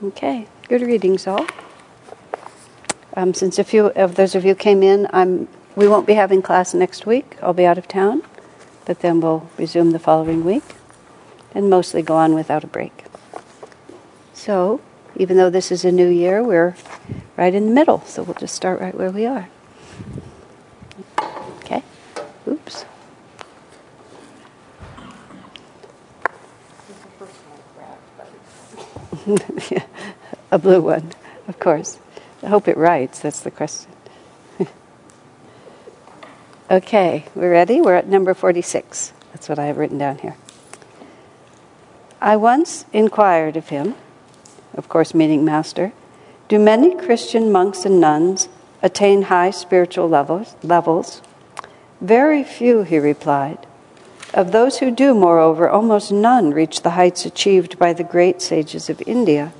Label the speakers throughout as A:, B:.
A: Okay, good readings all. Um, since a few of those of you came in, I'm, we won't be having class next week. I'll be out of town, but then we'll resume the following week and mostly go on without a break. So, even though this is a new year, we're right in the middle, so we'll just start right where we are. Okay? Oops. a blue one, of course. I hope it writes, that's the question. okay, we're ready? We're at number 46. That's what I have written down here. I once inquired of him, of course, meaning Master, do many Christian monks and nuns attain high spiritual levels? levels? Very few, he replied. Of those who do, moreover, almost none reach the heights achieved by the great sages of India.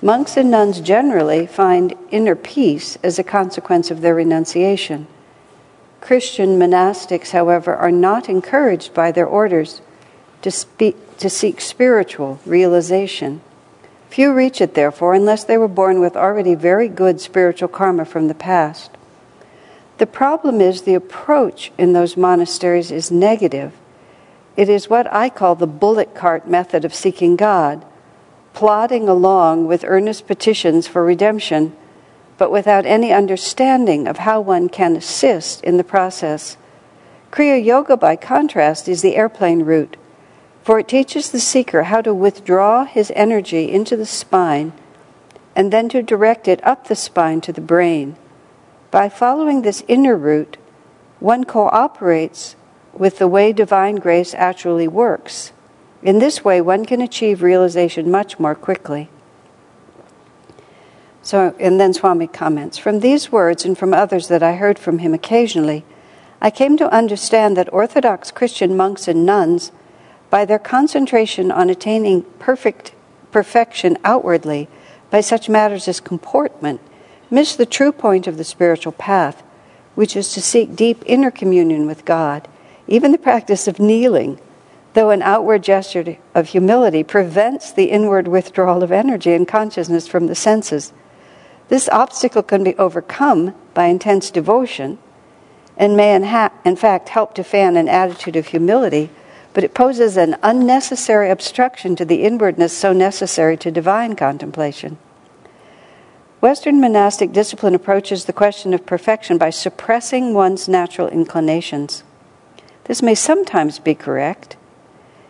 A: Monks and nuns generally find inner peace as a consequence of their renunciation. Christian monastics, however, are not encouraged by their orders to, speak, to seek spiritual realization. Few reach it, therefore, unless they were born with already very good spiritual karma from the past. The problem is the approach in those monasteries is negative. It is what I call the bullet cart method of seeking God plodding along with earnest petitions for redemption, but without any understanding of how one can assist in the process. Kriya Yoga, by contrast, is the airplane route, for it teaches the seeker how to withdraw his energy into the spine and then to direct it up the spine to the brain. By following this inner route, one cooperates with the way divine grace actually works in this way, one can achieve realization much more quickly. So, and then Swami comments From these words and from others that I heard from him occasionally, I came to understand that Orthodox Christian monks and nuns, by their concentration on attaining perfect perfection outwardly by such matters as comportment, miss the true point of the spiritual path, which is to seek deep inner communion with God. Even the practice of kneeling though an outward gesture of humility prevents the inward withdrawal of energy and consciousness from the senses. This obstacle can be overcome by intense devotion and may, in, ha- in fact, help to fan an attitude of humility, but it poses an unnecessary obstruction to the inwardness so necessary to divine contemplation. Western monastic discipline approaches the question of perfection by suppressing one's natural inclinations. This may sometimes be correct,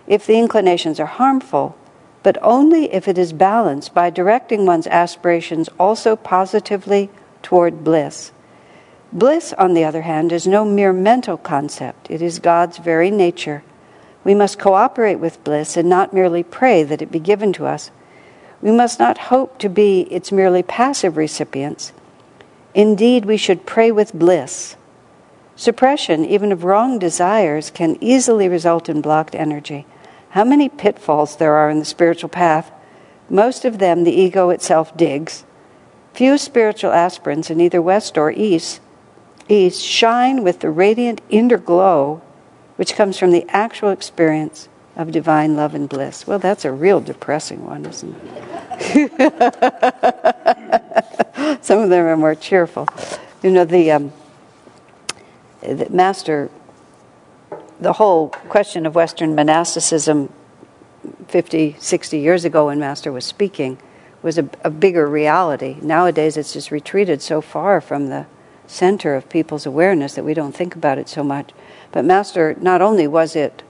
A: if the inclinations are harmful, but only if it is balanced by directing one's aspirations also positively toward bliss. Bliss, on the other hand, is no mere mental concept, it is God's very nature. We must cooperate with bliss and not merely pray that it be given to us. We must not hope to be its merely passive recipients. Indeed, we should pray with bliss. Suppression, even of wrong desires, can easily result in blocked energy how many pitfalls there are in the spiritual path. Most of them the ego itself digs. Few spiritual aspirants in either west or east, east shine with the radiant inner glow which comes from the actual experience of divine love and bliss. Well, that's a real depressing one, isn't it? Some of them are more cheerful. You know, the, um, the master the whole question of Western monasticism 50, 60 years ago when Master was speaking was a, a, bigger reality. Nowadays, it's just retreated so far from the center of people's awareness that we don't think about it so much. But Master, not only was it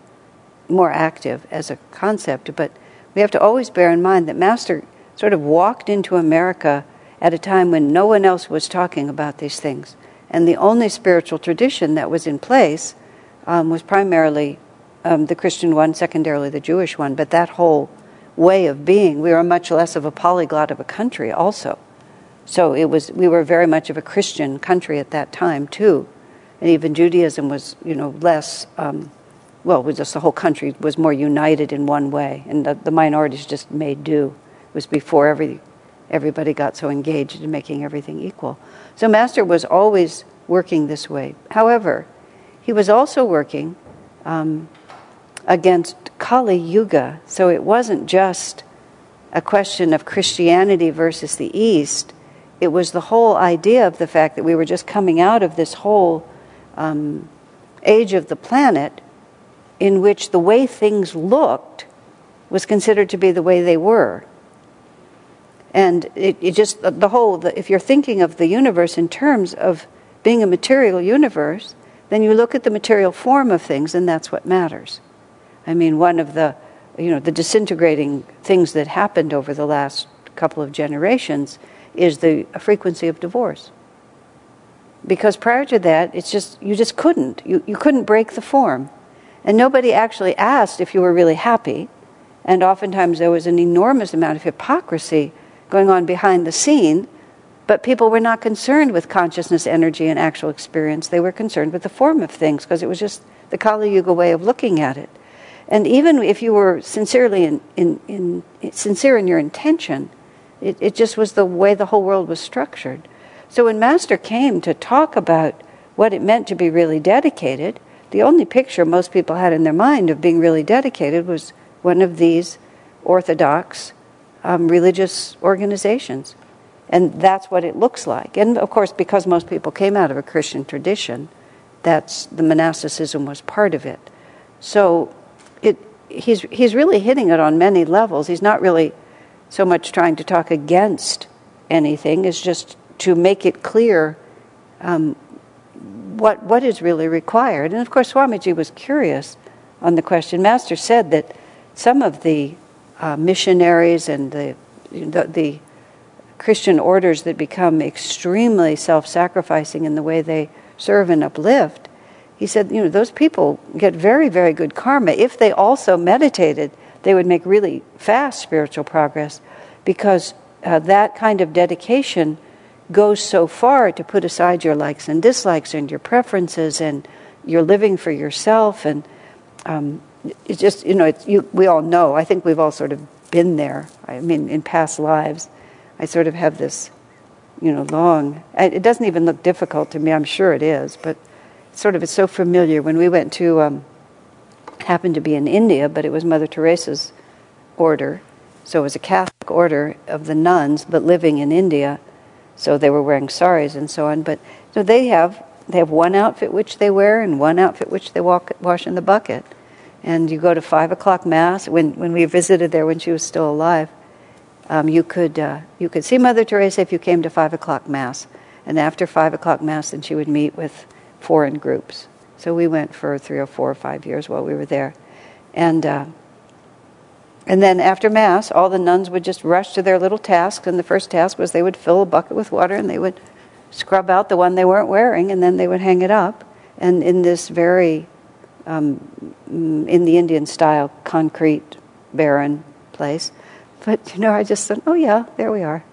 A: more active as a concept, but we have to always bear in mind that Master sort of walked into America at a time when no one else was talking about these things. And the only spiritual tradition that was in place um, was primarily um, the Christian one, secondarily the Jewish one, but that whole way of being, we were much less of a polyglot of a country also. So it was, we were very much of a Christian country at that time too. And even Judaism was, you know, less, um, well, just the whole country was more united in one way. And the, the minorities just made do. It was before every, everybody got so engaged in making everything equal. So Master was always working this way. However, he was also working um, against Kali Yuga, so it wasn't just a question of Christianity versus the East. It was the whole idea of the fact that we were just coming out of this whole um, age of the planet in which the way things looked was considered to be the way they were. And it, it just, the whole, the, if you're thinking of the universe in terms of being a material universe, then you look at the material form of things and that's what matters. I mean, one of the, you know, the disintegrating things that happened over the last couple of generations is the frequency of divorce. Because prior to that, it's just, you just couldn't. You, you couldn't break the form. And nobody actually asked if you were really happy. And oftentimes there was an enormous amount of hypocrisy going on behind the scene, but people were not concerned with consciousness, energy, and actual experience. They were concerned with the form of things because it was just the Kali Yuga way of looking at it. And even if you were sincerely in, in, in sincere in your intention, it, it just was the way the whole world was structured. So when Master came to talk about what it meant to be really dedicated, the only picture most people had in their mind of being really dedicated was one of these orthodox um, religious organizations. And that's what it looks like. And of course, because most people came out of a Christian tradition, that's the monasticism was part of it. So it, he's, he's really hitting it on many levels. He's not really so much trying to talk against anything, as just to make it clear um, what, what is really required. And of course, Swamiji was curious on the question. Master said that some of the uh, missionaries and the, the, the Christian orders that become extremely self sacrificing in the way they serve and uplift, he said, you know, those people get very, very good karma. If they also meditated, they would make really fast spiritual progress because uh, that kind of dedication goes so far to put aside your likes and dislikes and your preferences and you're living for yourself and um, it's just you know it's, you, we all know i think we've all sort of been there. I mean in past lives i sort of have this you know long it doesn't even look difficult to me i'm sure it is but sort of it's so familiar. When we went to um, happened to be in india but it was mother teresa's order so it was a catholic order of the nuns but living in india so they were wearing saris and so on. But so they have they have one outfit which they wear and one outfit which they walk, wash in the bucket. And you go to five o'clock mass. When when we visited there when she was still alive, um, you could uh, you could see Mother Teresa if you came to five o'clock mass. And after five o'clock mass, then she would meet with foreign groups. So we went for three or four or five years while we were there, and. Uh, and then after Mass, all the nuns would just rush to their little tasks. And the first task was they would fill a bucket with water and they would scrub out the one they weren't wearing and then they would hang it up. And in this very, um, in the Indian style, concrete, barren place. But, you know, I just thought, oh, yeah, there we are.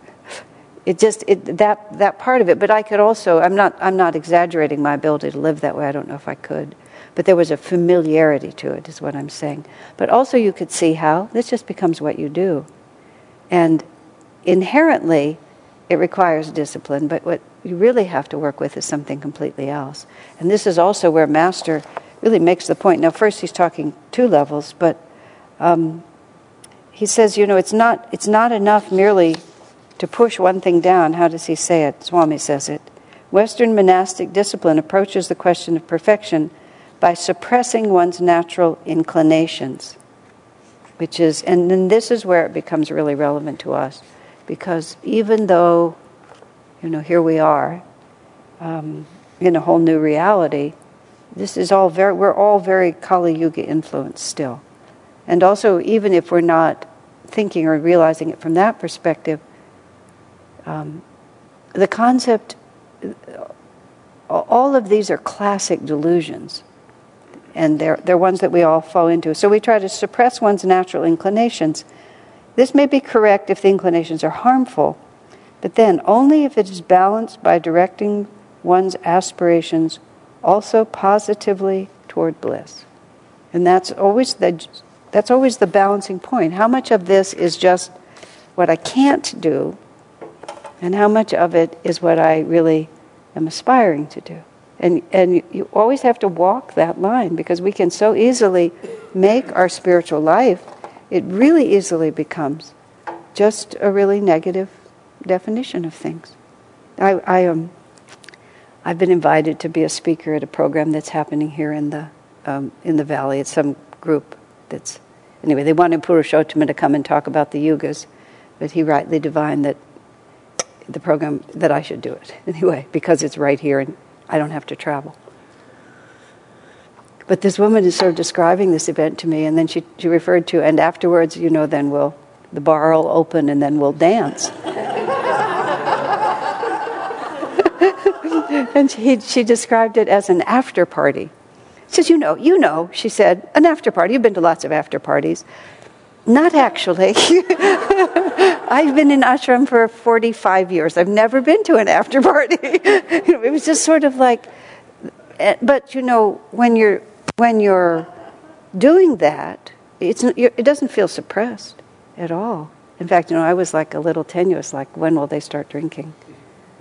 A: It just, it, that, that part of it. But I could also, I'm not, I'm not exaggerating my ability to live that way. I don't know if I could but there was a familiarity to it, is what I'm saying. But also, you could see how this just becomes what you do. And inherently, it requires discipline, but what you really have to work with is something completely else. And this is also where Master really makes the point. Now, first, he's talking two levels, but um, he says, you know, it's not, it's not enough merely to push one thing down. How does he say it? Swami says it. Western monastic discipline approaches the question of perfection by suppressing one's natural inclinations, which is, and then this is where it becomes really relevant to us, because even though, you know, here we are um, in a whole new reality, this is all very, we're all very Kali Yuga influenced still. And also, even if we're not thinking or realizing it from that perspective, um, the concept, all of these are classic delusions and they're, they're ones that we all fall into. So we try to suppress one's natural inclinations. This may be correct if the inclinations are harmful, but then only if it is balanced by directing one's aspirations also positively toward bliss. And that's always the, that's always the balancing point. How much of this is just what I can't do, and how much of it is what I really am aspiring to do? And, and you always have to walk that line because we can so easily make our spiritual life, it really easily becomes just a really negative definition of things. I, I um, I've been invited to be a speaker at a program that's happening here in the um, in the valley. It's some group that's anyway. They wanted Purushottama to come and talk about the yugas, but he rightly divined that the program that I should do it anyway because it's right here and I don't have to travel. But this woman is sort of describing this event to me, and then she, she referred to, and afterwards, you know, then we'll, the bar will open and then we'll dance. and she, she described it as an after party. She says, You know, you know, she said, an after party. You've been to lots of after parties. Not actually. I've been in ashram for 45 years. I've never been to an after party. it was just sort of like, eh, but you know, when you're when you're doing that, it's, it doesn't feel suppressed at all. In fact, you know, I was like a little tenuous, like, when will they start drinking?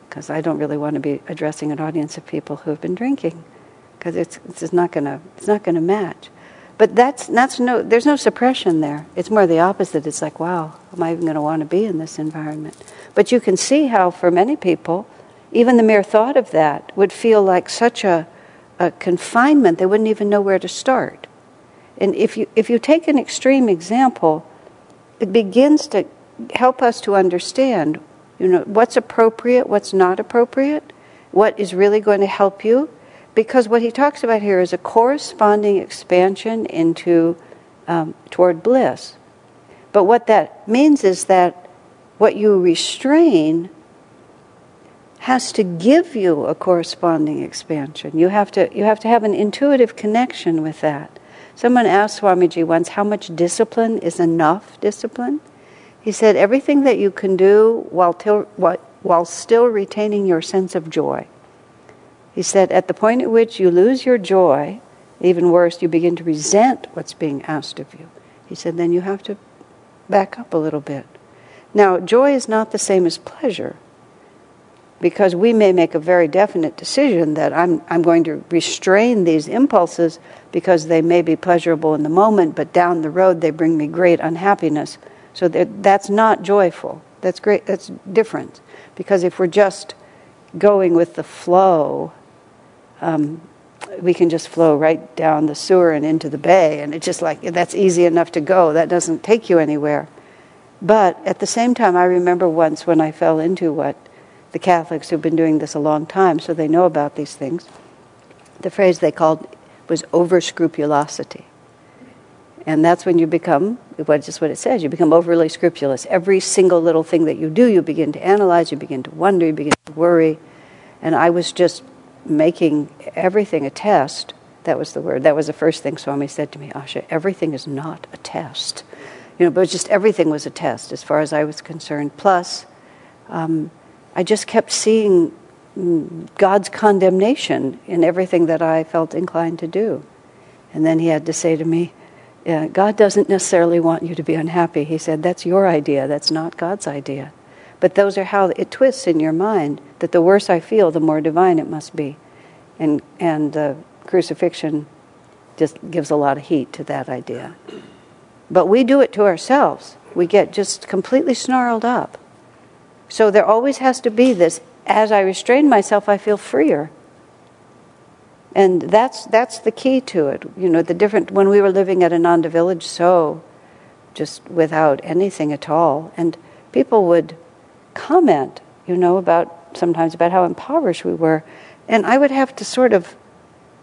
A: Because I don't really want to be addressing an audience of people who have been drinking, because it's, it's not to it's not going to match. But that's that's no there's no suppression there. It's more the opposite. It's like, wow, am I even going to want to be in this environment? But you can see how for many people, even the mere thought of that would feel like such a a confinement, they wouldn't even know where to start. And if you, if you take an extreme example, it begins to help us to understand, you know, what's appropriate, what's not appropriate, what is really going to help you. Because what he talks about here is a corresponding expansion into um, toward bliss. But what that means is that what you restrain has to give you a corresponding expansion. You have to, you have, to have an intuitive connection with that. Someone asked Swamiji once how much discipline is enough discipline. He said, everything that you can do while, til- while still retaining your sense of joy. He said, at the point at which you lose your joy, even worse, you begin to resent what's being asked of you. He said, then you have to back up a little bit. Now, joy is not the same as pleasure because we may make a very definite decision that I'm, I'm going to restrain these impulses because they may be pleasurable in the moment, but down the road they bring me great unhappiness. So that, that's not joyful. That's great. That's different. Because if we're just going with the flow, um, we can just flow right down the sewer and into the bay, and it's just like that's easy enough to go. That doesn't take you anywhere. But at the same time, I remember once when I fell into what the Catholics who've been doing this a long time, so they know about these things. The phrase they called was over scrupulosity. And that's when you become, what just what it says, you become overly scrupulous. Every single little thing that you do, you begin to analyze, you begin to wonder, you begin to worry. And I was just making everything a test. That was the word. That was the first thing Swami said to me, Asha, everything is not a test. You know, but just everything was a test as far as I was concerned. Plus, um, I just kept seeing God's condemnation in everything that I felt inclined to do. And then he had to say to me, yeah, God doesn't necessarily want you to be unhappy. He said, That's your idea, that's not God's idea. But those are how it twists in your mind that the worse I feel, the more divine it must be. And, and the crucifixion just gives a lot of heat to that idea. But we do it to ourselves. We get just completely snarled up. So there always has to be this as I restrain myself, I feel freer. And that's, that's the key to it. You know, the different, when we were living at Ananda village, so just without anything at all, and people would comment, you know, about sometimes about how impoverished we were. And I would have to sort of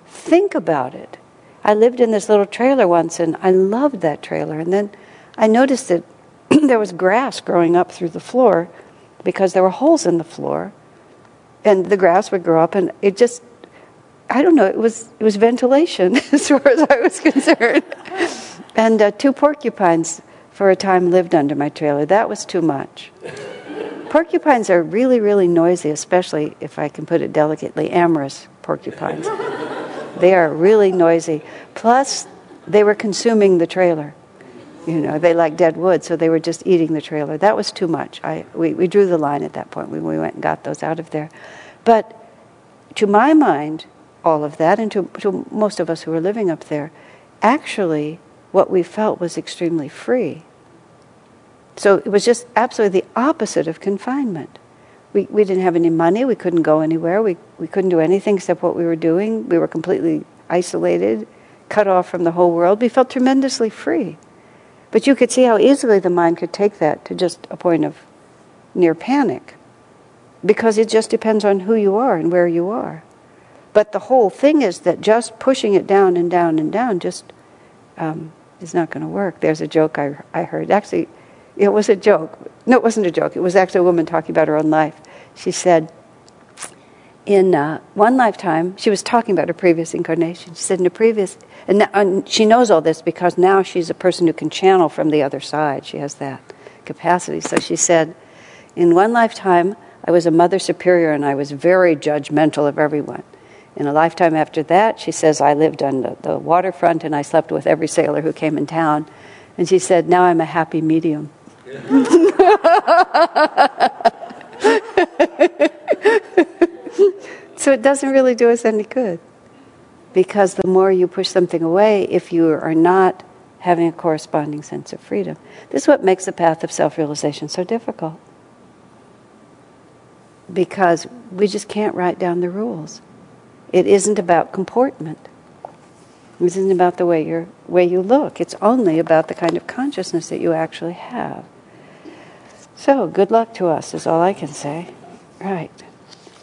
A: think about it. I lived in this little trailer once and I loved that trailer. And then I noticed that there was grass growing up through the floor because there were holes in the floor, and the grass would grow up, and it just I don't know. It was it was ventilation as far as I was concerned. and uh, two porcupines for a time lived under my trailer. That was too much. Porcupines are really really noisy, especially if I can put it delicately, amorous porcupines. they are really noisy. Plus, they were consuming the trailer. You know, they like dead wood, so they were just eating the trailer. That was too much. I, we, we drew the line at that point. We, we went and got those out of there. But to my mind, all of that, and to, to most of us who were living up there, actually, what we felt was extremely free. So it was just absolutely the opposite of confinement. We, we didn't have any money, we couldn't go anywhere, we, we couldn't do anything except what we were doing. We were completely isolated, cut off from the whole world. We felt tremendously free. But you could see how easily the mind could take that to just a point of near panic. Because it just depends on who you are and where you are. But the whole thing is that just pushing it down and down and down just um, is not going to work. There's a joke I, I heard. Actually, it was a joke. No, it wasn't a joke. It was actually a woman talking about her own life. She said, in uh, one lifetime, she was talking about her previous incarnation. She said, in a previous, and, now, and, she knows all this because now she's a person who can channel from the other side. She has that capacity. So she said, in one lifetime, I was a mother superior and I was very judgmental of everyone. In a lifetime after that, she says, I lived on the, the waterfront and I slept with every sailor who came in town. And she said, now I'm a happy medium. so it doesn't really do us any good. Because the more you push something away, if you are not having a corresponding sense of freedom, this is what makes the path of self realization so difficult. Because we just can't write down the rules. It isn't about comportment. It isn't about the way, you way you look. It's only about the kind of consciousness that you actually have. So, good luck to us, is all I can say. Right.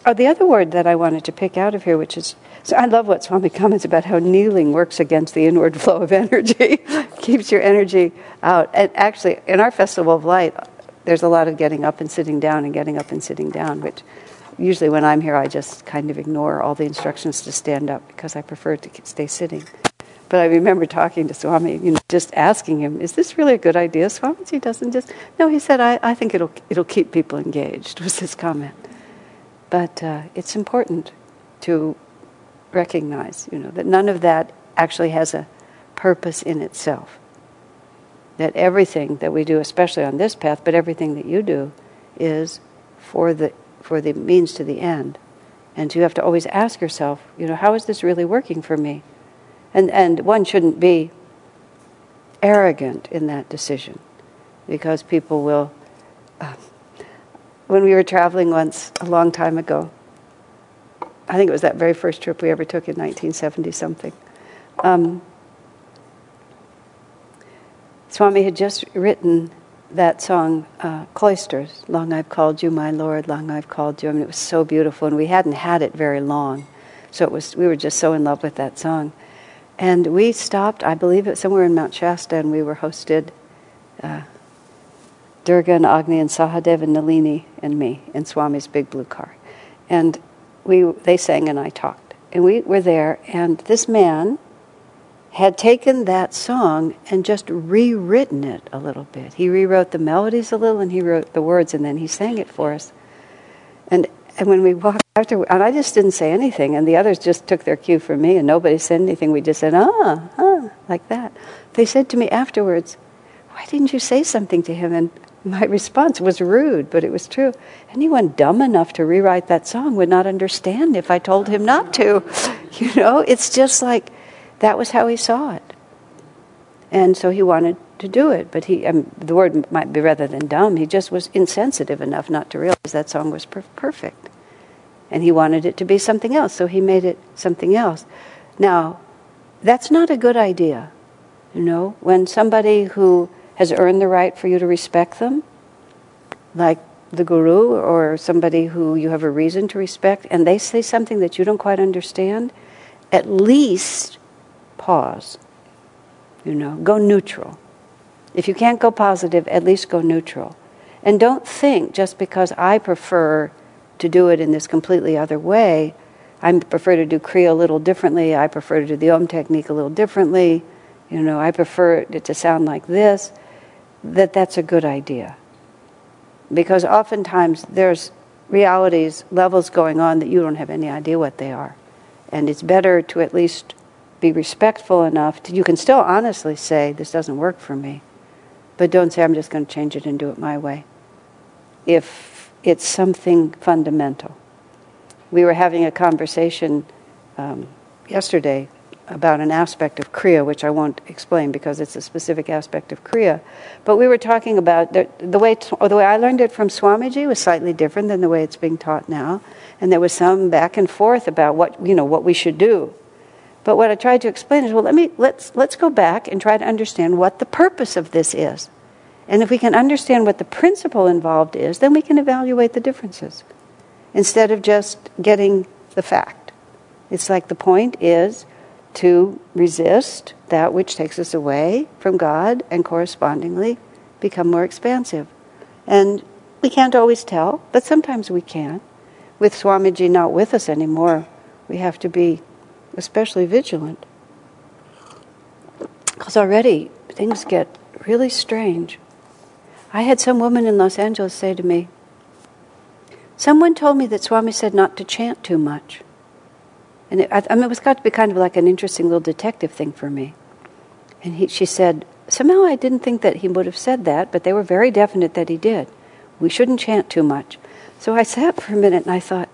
A: Oh, the other word that I wanted to pick out of here, which is so I love what Swami comments about how kneeling works against the inward flow of energy, keeps your energy out. And actually, in our Festival of Light, there's a lot of getting up and sitting down and getting up and sitting down, which usually when I'm here, I just kind of ignore all the instructions to stand up because I prefer to stay sitting. But I remember talking to Swami, you know, just asking him, "Is this really a good idea?" Swamiji doesn't just no. He said, "I, I think it'll it'll keep people engaged." Was his comment. But uh, it's important to recognize, you know, that none of that actually has a purpose in itself. That everything that we do, especially on this path, but everything that you do, is for the for the means to the end. And you have to always ask yourself, you know, how is this really working for me? And, and one shouldn't be arrogant in that decision because people will. Uh, when we were traveling once a long time ago, I think it was that very first trip we ever took in 1970 something. Um, Swami had just written that song, uh, Cloisters, Long I've Called You My Lord, Long I've Called You. I mean, it was so beautiful, and we hadn't had it very long. So it was, we were just so in love with that song. And we stopped, I believe it somewhere in Mount Shasta, and we were hosted uh, Durga and Agni and Sahadev and Nalini and me in Swami's big blue car. And we, they sang and I talked. And we were there, and this man had taken that song and just rewritten it a little bit. He rewrote the melodies a little and he wrote the words and then he sang it for us. And and when we walked after, and I just didn't say anything, and the others just took their cue from me, and nobody said anything. We just said, ah, ah, like that. They said to me afterwards, why didn't you say something to him? And my response was rude, but it was true. Anyone dumb enough to rewrite that song would not understand if I told him not to. You know, it's just like that was how he saw it. And so he wanted to do it, but he, um, the word might be rather than dumb, he just was insensitive enough not to realize that song was per- perfect. And he wanted it to be something else, so he made it something else. Now, that's not a good idea. You know, when somebody who has earned the right for you to respect them, like the guru or somebody who you have a reason to respect, and they say something that you don't quite understand, at least pause. You know, go neutral. If you can't go positive, at least go neutral. And don't think just because I prefer to do it in this completely other way, I prefer to do Kriya a little differently, I prefer to do the Om technique a little differently, you know, I prefer it to sound like this, that that's a good idea. Because oftentimes there's realities, levels going on that you don't have any idea what they are. And it's better to at least be respectful enough to, you can still honestly say, this doesn't work for me. But don't say, I'm just going to change it and do it my way. If it's something fundamental. We were having a conversation um, yesterday about an aspect of Kriya, which I won't explain because it's a specific aspect of Kriya. But we were talking about the, the way the way I learned it from Swamiji was slightly different than the way it's being taught now, and there was some back and forth about what you know what we should do. But what I tried to explain is, well, let me let's let's go back and try to understand what the purpose of this is. And if we can understand what the principle involved is, then we can evaluate the differences instead of just getting the fact. It's like the point is to resist that which takes us away from God and correspondingly become more expansive. And we can't always tell, but sometimes we can. With Swamiji not with us anymore, we have to be especially vigilant. Because already things get really strange. I had some woman in Los Angeles say to me, Someone told me that Swami said not to chant too much. And it, I, I mean, it was got to be kind of like an interesting little detective thing for me. And he, she said, somehow I didn't think that he would have said that, but they were very definite that he did. We shouldn't chant too much. So I sat for a minute and I thought,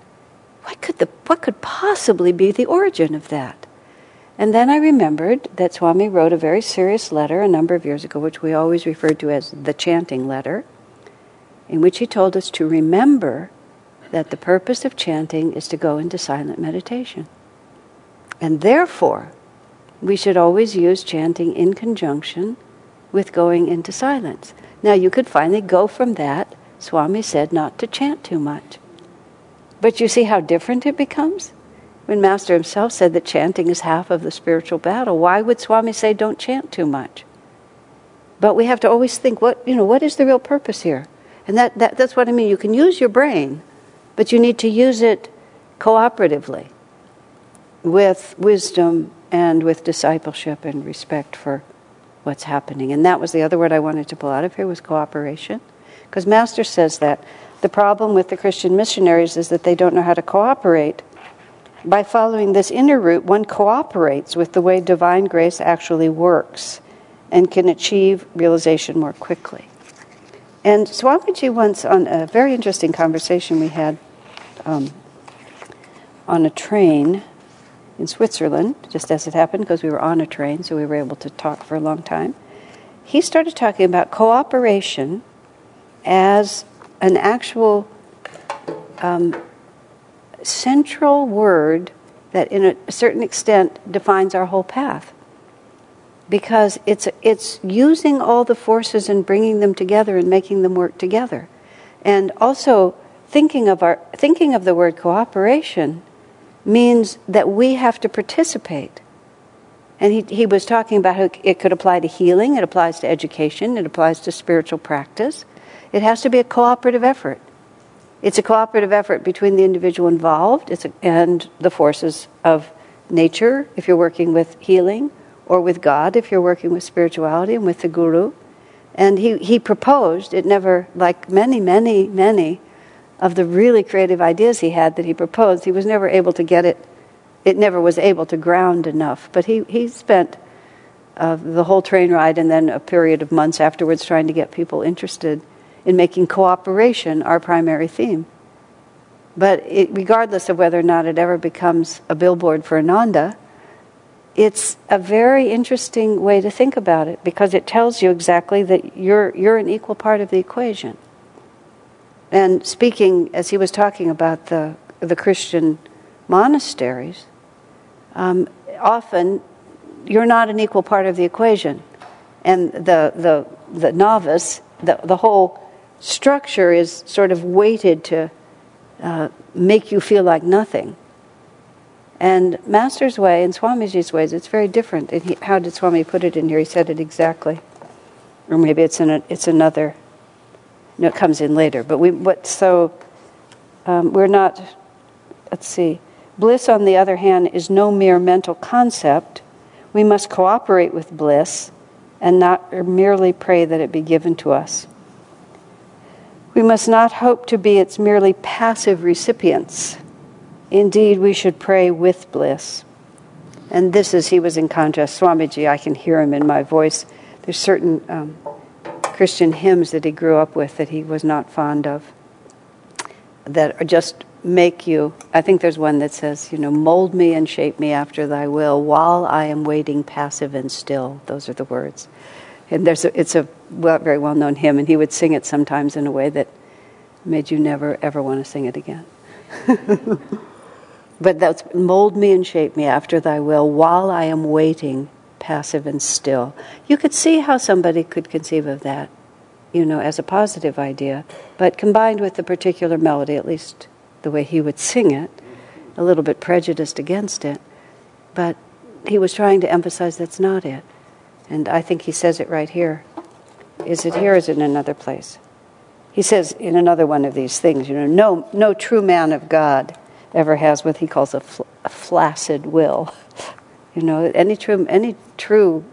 A: what could, the, what could possibly be the origin of that? And then I remembered that Swami wrote a very serious letter a number of years ago, which we always referred to as the chanting letter, in which he told us to remember that the purpose of chanting is to go into silent meditation. And therefore, we should always use chanting in conjunction with going into silence. Now, you could finally go from that. Swami said not to chant too much. But you see how different it becomes? When Master himself said that chanting is half of the spiritual battle, why would Swami say don't chant too much? But we have to always think, what, you know, what is the real purpose here? And that, that, that's what I mean. You can use your brain, but you need to use it cooperatively with wisdom and with discipleship and respect for what's happening. And that was the other word I wanted to pull out of here was cooperation. Because Master says that the problem with the Christian missionaries is that they don't know how to cooperate. By following this inner route, one cooperates with the way divine grace actually works and can achieve realization more quickly. And Swamiji once, on a very interesting conversation we had um, on a train, in Switzerland, just as it happened, because we were on a train, so we were able to talk for a long time. He started talking about cooperation as an actual um, central word that, in a certain extent, defines our whole path. Because it's, it's using all the forces and bringing them together and making them work together. And also, thinking of, our, thinking of the word cooperation means that we have to participate. And he, he was talking about how it could apply to healing, it applies to education, it applies to spiritual practice. It has to be a cooperative effort. It's a cooperative effort between the individual involved and the forces of nature, if you're working with healing, or with God, if you're working with spirituality, and with the Guru. And he, he proposed, it never, like many, many, many of the really creative ideas he had that he proposed, he was never able to get it, it never was able to ground enough. But he, he spent uh, the whole train ride and then a period of months afterwards trying to get people interested in making cooperation our primary theme. But it, regardless of whether or not it ever becomes a billboard for Ananda, it's a very interesting way to think about it because it tells you exactly that you're, you're an equal part of the equation. And speaking, as he was talking about the, the Christian monasteries, um, often you're not an equal part of the equation. And the, the, the novice, the, the whole structure is sort of weighted to uh, make you feel like nothing. And Master's way and Swamiji's ways, it's very different. And he, how did Swami put it in here? He said it exactly. Or maybe it's, in a, it's another no, it comes in later. But we, what, so um, we're not, let's see. Bliss, on the other hand, is no mere mental concept. We must cooperate with bliss and not merely pray that it be given to us. We must not hope to be its merely passive recipients. Indeed, we should pray with bliss. And this is, he was in contrast. Swamiji, I can hear him in my voice. There's certain um, Christian hymns that he grew up with that he was not fond of, that just make you. I think there's one that says, you know, mold me and shape me after thy will while I am waiting passive and still. Those are the words. And there's a, it's a well, very well known hymn, and he would sing it sometimes in a way that made you never ever want to sing it again. but that's mold me and shape me after thy will while I am waiting passive and still. You could see how somebody could conceive of that, you know, as a positive idea, but combined with the particular melody, at least the way he would sing it, a little bit prejudiced against it. But he was trying to emphasize that's not it. And I think he says it right here. Is it here or is it in another place? He says in another one of these things, you know, no, no true man of God ever has what he calls a, fl- a flaccid will. You know, any true, any true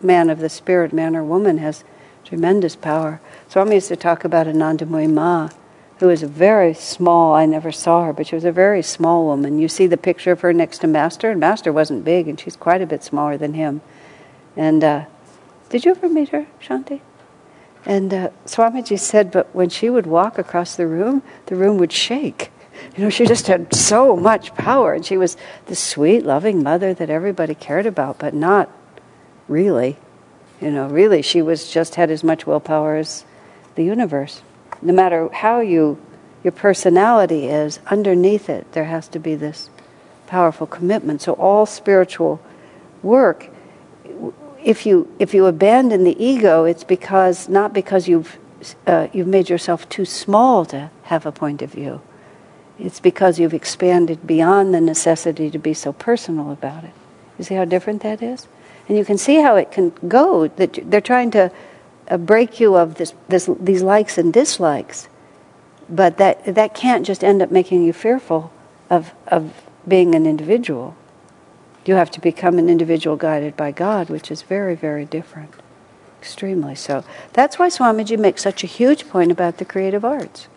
A: man of the spirit, man or woman, has tremendous power. Swami used to talk about Anandamoyi Ma, who was a very small, I never saw her, but she was a very small woman. You see the picture of her next to Master, and Master wasn't big, and she's quite a bit smaller than him. And uh, did you ever meet her, Shanti? And uh, Swamiji said, but when she would walk across the room, the room would shake. You know, she just had so much power, and she was the sweet, loving mother that everybody cared about, but not really. You know, really, she was just had as much willpower as the universe. No matter how you your personality is, underneath it there has to be this powerful commitment. So all spiritual work, if you if you abandon the ego, it's because not because you've uh, you've made yourself too small to have a point of view it's because you've expanded beyond the necessity to be so personal about it. You see how different that is? And you can see how it can go, that they're trying to uh, break you of this, this, these likes and dislikes. But that, that can't just end up making you fearful of, of being an individual. You have to become an individual guided by God, which is very, very different. Extremely so. That's why Swamiji makes such a huge point about the creative arts.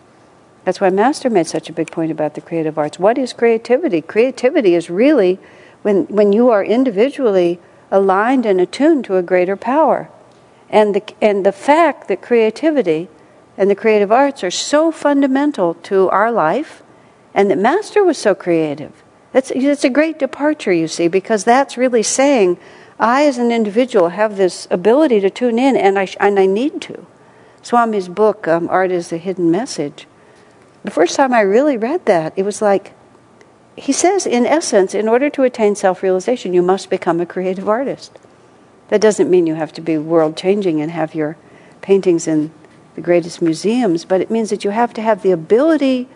A: That's why Master made such a big point about the creative arts. What is creativity? Creativity is really when, when you are individually aligned and attuned to a greater power. And the, and the fact that creativity and the creative arts are so fundamental to our life, and that Master was so creative. That's, that's a great departure, you see, because that's really saying, I as an individual have this ability to tune in, and I, and I need to. Swami's book, um, Art is the Hidden Message, the first time I really read that, it was like, he says, in essence, in order to attain self realization, you must become a creative artist. That doesn't mean you have to be world changing and have your paintings in the greatest museums, but it means that you have to have the ability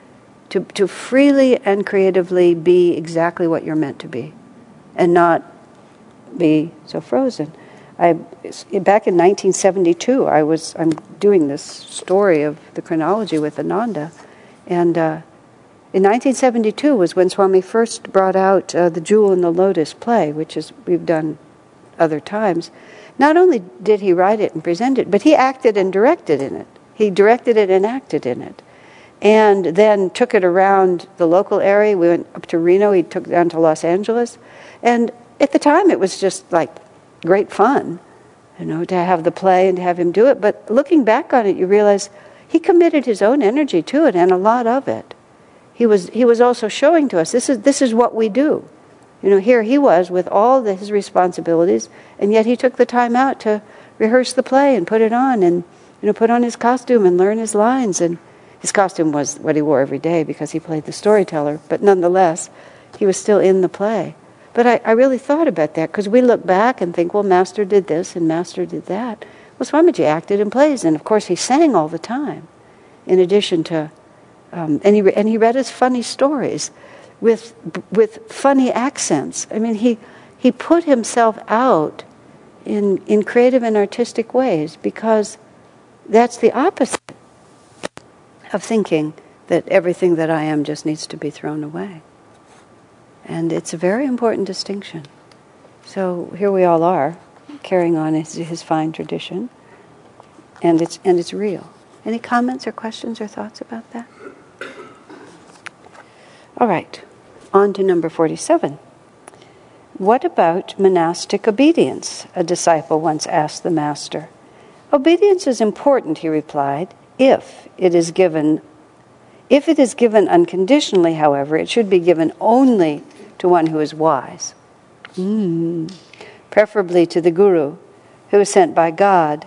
A: to, to freely and creatively be exactly what you're meant to be and not be so frozen. I, back in 1972, I was I'm doing this story of the chronology with Ananda, and uh, in 1972 was when Swami first brought out uh, the Jewel in the Lotus play, which is we've done other times. Not only did he write it and present it, but he acted and directed in it. He directed it and acted in it. And then took it around the local area. We went up to Reno, he took it down to Los Angeles. And at the time, it was just like great fun, you know, to have the play and to have him do it. But looking back on it, you realize he committed his own energy to it and a lot of it. He was, he was also showing to us this is, this is what we do. You know, here he was with all the, his responsibilities, and yet he took the time out to rehearse the play and put it on and you know, put on his costume and learn his lines. And his costume was what he wore every day because he played the storyteller, but nonetheless, he was still in the play. But I, I really thought about that because we look back and think, well, Master did this and Master did that. Well, Swamiji acted in plays, and of course he sang all the time, in addition to, um, and, he, and he read his funny stories with, with funny accents. I mean, he, he put himself out in, in creative and artistic ways because that's the opposite of thinking that everything that I am just needs to be thrown away. And it's a very important distinction. So here we all are, carrying on his, his fine tradition, and it's, and it's real. Any comments or questions or thoughts about that? All right, on to number 47. What about monastic obedience? A disciple once asked the master. Obedience is important, he replied, if it is given If it is given unconditionally, however, it should be given only to one who is wise, mm. preferably to the Guru, who is sent by God.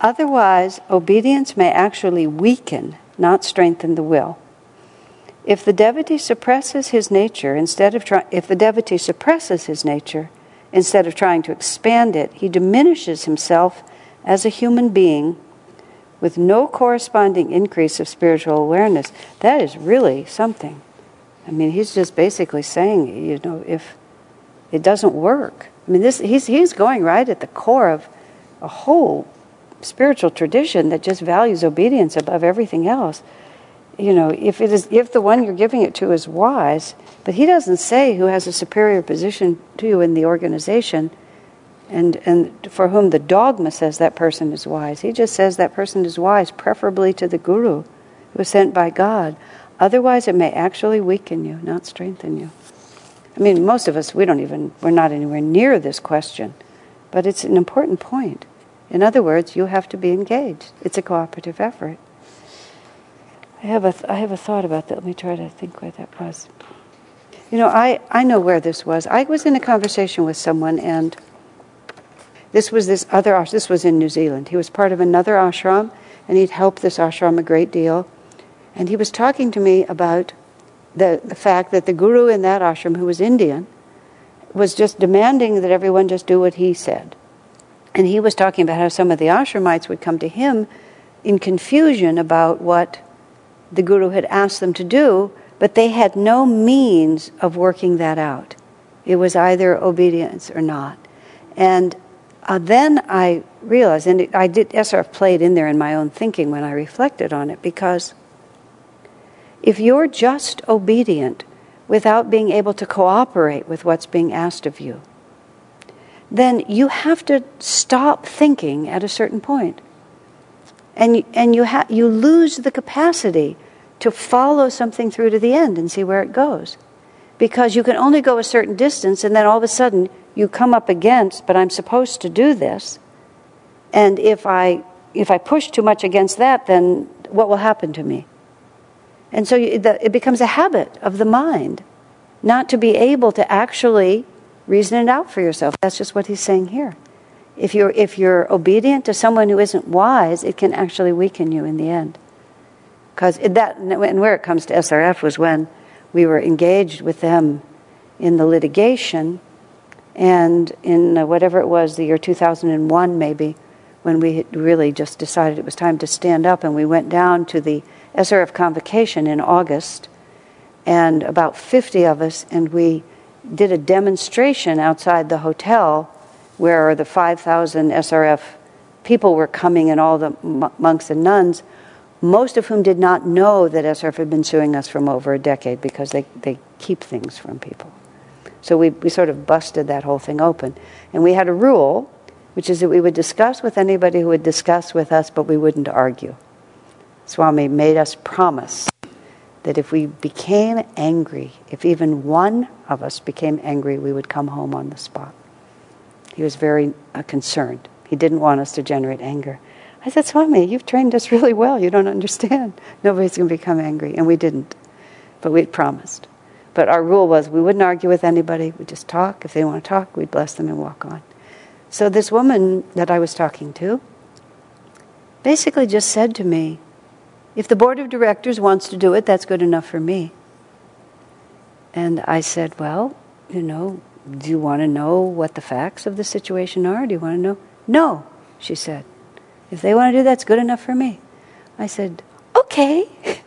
A: Otherwise, obedience may actually weaken, not strengthen the will. If the devotee suppresses his nature instead of try- if the devotee suppresses his nature instead of trying to expand it, he diminishes himself as a human being with no corresponding increase of spiritual awareness. That is really something. I mean, he's just basically saying, you know, if it doesn't work. I mean, this he's he's going right at the core of a whole spiritual tradition that just values obedience above everything else you know, if it is if the one you're giving it to is wise, but he doesn't say who has a superior position to you in the organization and and for whom the dogma says that person is wise. He just says that person is wise, preferably to the guru who was sent by God. Otherwise it may actually weaken you, not strengthen you. I mean, most of us we don't even we're not anywhere near this question, but it's an important point. In other words, you have to be engaged. It's a cooperative effort. I have a, th- I have a thought about that. Let me try to think where that was. You know, I, I know where this was. I was in a conversation with someone, and this was this other ashram. This was in New Zealand. He was part of another ashram, and he'd helped this ashram a great deal. And he was talking to me about the, the fact that the guru in that ashram, who was Indian, was just demanding that everyone just do what he said. And he was talking about how some of the ashramites would come to him in confusion about what the Guru had asked them to do, but they had no means of working that out. It was either obedience or not. And uh, then I realized, and I did SRF played in there in my own thinking when I reflected on it, because if you're just obedient without being able to cooperate with what's being asked of you, then you have to stop thinking at a certain point. And and you ha- you lose the capacity to follow something through to the end and see where it goes. Because you can only go a certain distance and then all of a sudden you come up against but i'm supposed to do this. And if i if i push too much against that then what will happen to me? And so it becomes a habit of the mind not to be able to actually reason it out for yourself. That's just what he's saying here. If you're, if you're obedient to someone who isn't wise, it can actually weaken you in the end. Because that, and where it comes to SRF was when we were engaged with them in the litigation, and in uh, whatever it was, the year 2001 maybe, when we really just decided it was time to stand up, and we went down to the SRF convocation in August, and about 50 of us, and we did a demonstration outside the hotel where the 5,000 SRF people were coming and all the monks and nuns, most of whom did not know that SRF had been suing us from over a decade because they, they keep things from people. So we, we sort of busted that whole thing open. And we had a rule, which is that we would discuss with anybody who would discuss with us, but we wouldn't argue. Swami made us promise that if we became angry, if even one of us became angry, we would come home on the spot. He was very uh, concerned. He didn't want us to generate anger. I said, Swami, you've trained us really well. You don't understand. Nobody's going to become angry. And we didn't. But we'd promised. But our rule was we wouldn't argue with anybody. We'd just talk. If they want to talk, we'd bless them and walk on. So this woman that I was talking to basically just said to me, if the board of directors wants to do it, that's good enough for me. And I said, well, you know, do you want to know what the facts of the situation are? Do you want to know? No, she said. If they want to do that, it's good enough for me. I said, okay.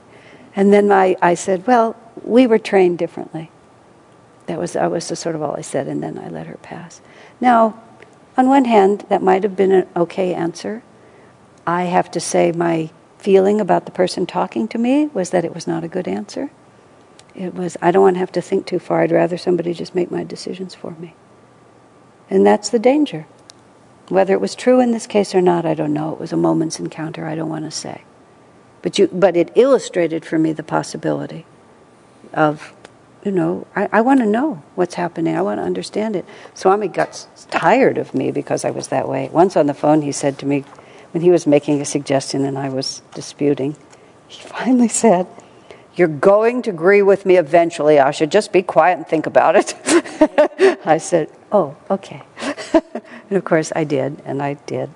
A: And then my, I said, well, we were trained differently. That was, that was sort of all I said, and then I let her pass. Now, on one hand, that might have been an okay answer. I have to say, my feeling about the person talking to me was that it was not a good answer. It was, I don't want to have to think too far. I'd rather somebody just make my decisions for me. And that's the danger. Whether it was true in this case or not, I don't know. It was a moment's encounter. I don't want to say. But, you, but it illustrated for me the possibility of, you know, I, I want to know what's happening. I want to understand it. Swami got tired of me because I was that way. Once on the phone, he said to me, when he was making a suggestion and I was disputing, he finally said, You're going to agree with me eventually. I should just be quiet and think about it. I said, Oh, okay. and of course I did, and I did.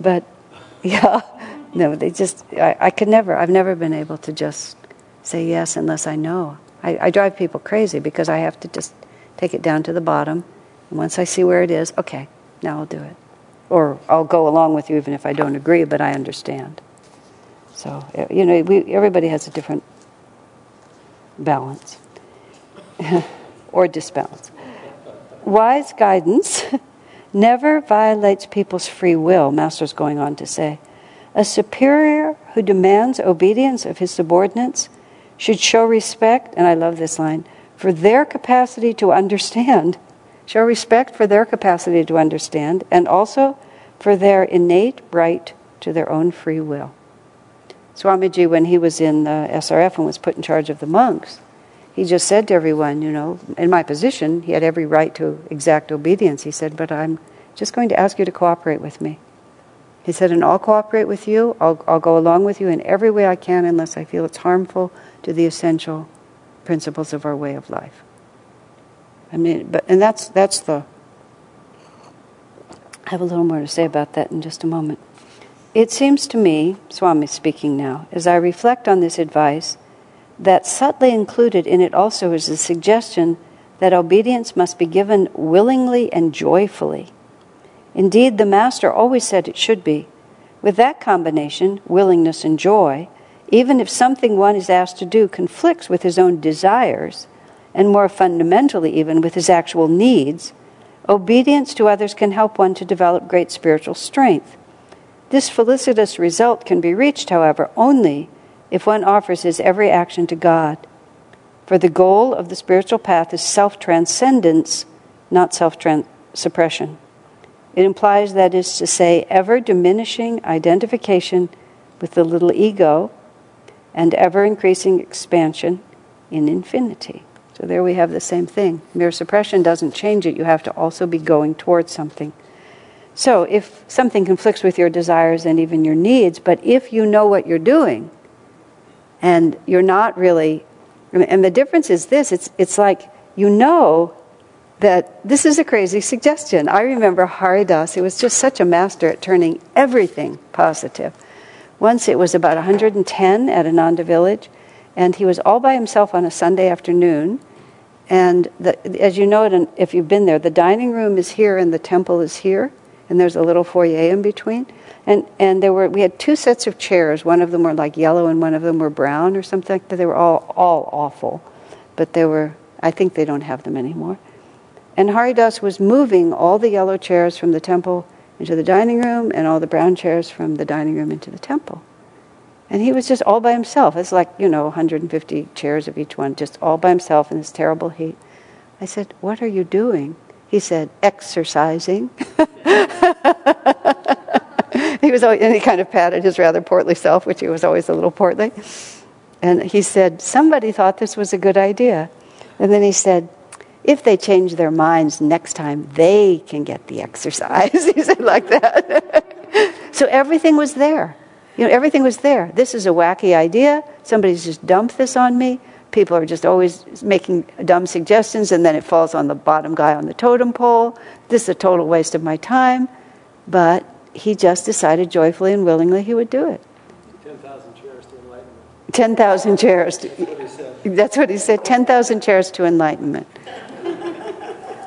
A: But yeah, no, they just, I, I could never, I've never been able to just say yes unless I know. I, I drive people crazy because I have to just take it down to the bottom. And once I see where it is, okay, now I'll do it. Or I'll go along with you even if I don't agree, but I understand. So, eh, you know, we, everybody has a different balance or disbalance. Wise guidance never violates people's free will, Master's going on to say. A superior who demands obedience of his subordinates should show respect, and I love this line, for their capacity to understand. Show respect for their capacity to understand, and also for their innate right to their own free will. Swamiji, when he was in the SRF and was put in charge of the monks, he just said to everyone, you know, in my position, he had every right to exact obedience. He said, but I'm just going to ask you to cooperate with me. He said, and I'll cooperate with you. I'll, I'll go along with you in every way I can unless I feel it's harmful to the essential principles of our way of life. I mean, but, and that's, that's the, I have a little more to say about that in just a moment. It seems to me, Swami speaking now, as I reflect on this advice, that subtly included in it also is a suggestion that obedience must be given willingly and joyfully. Indeed, the Master always said it should be. With that combination, willingness and joy, even if something one is asked to do conflicts with his own desires, and more fundamentally, even with his actual needs, obedience to others can help one to develop great spiritual strength. This felicitous result can be reached, however, only if one offers his every action to God. For the goal of the spiritual path is self transcendence, not self suppression. It implies, that is to say, ever diminishing identification with the little ego and ever increasing expansion in infinity. So there we have the same thing. Mere suppression doesn't change it, you have to also be going towards something. So, if something conflicts with your desires and even your needs, but if you know what you're doing and you're not really, and the difference is this it's, it's like you know that this is a crazy suggestion. I remember Haridas, he was just such a master at turning everything positive. Once it was about 110 at Ananda Village, and he was all by himself on a Sunday afternoon. And the, as you know, if you've been there, the dining room is here and the temple is here and there's a little foyer in between. And and there were we had two sets of chairs. One of them were like yellow, and one of them were brown or something. They were all all awful, but they were. I think they don't have them anymore. And Haridas was moving all the yellow chairs from the temple into the dining room, and all the brown chairs from the dining room into the temple. And he was just all by himself. It's like you know, 150 chairs of each one, just all by himself in this terrible heat. I said, "What are you doing?" He said, exercising. he was always, and he kind of patted his rather portly self, which he was always a little portly. And he said, Somebody thought this was a good idea. And then he said, If they change their minds next time, they can get the exercise. he said, like that. so everything was there. You know, everything was there. This is a wacky idea. Somebody's just dumped this on me people are just always making dumb suggestions and then it falls on the bottom guy on the totem pole. This is a total waste of my time. But he just decided joyfully and willingly he would do it.
B: 10,000 chairs to enlightenment.
A: 10,000 chairs. To, that's what he said 10,000 chairs to enlightenment.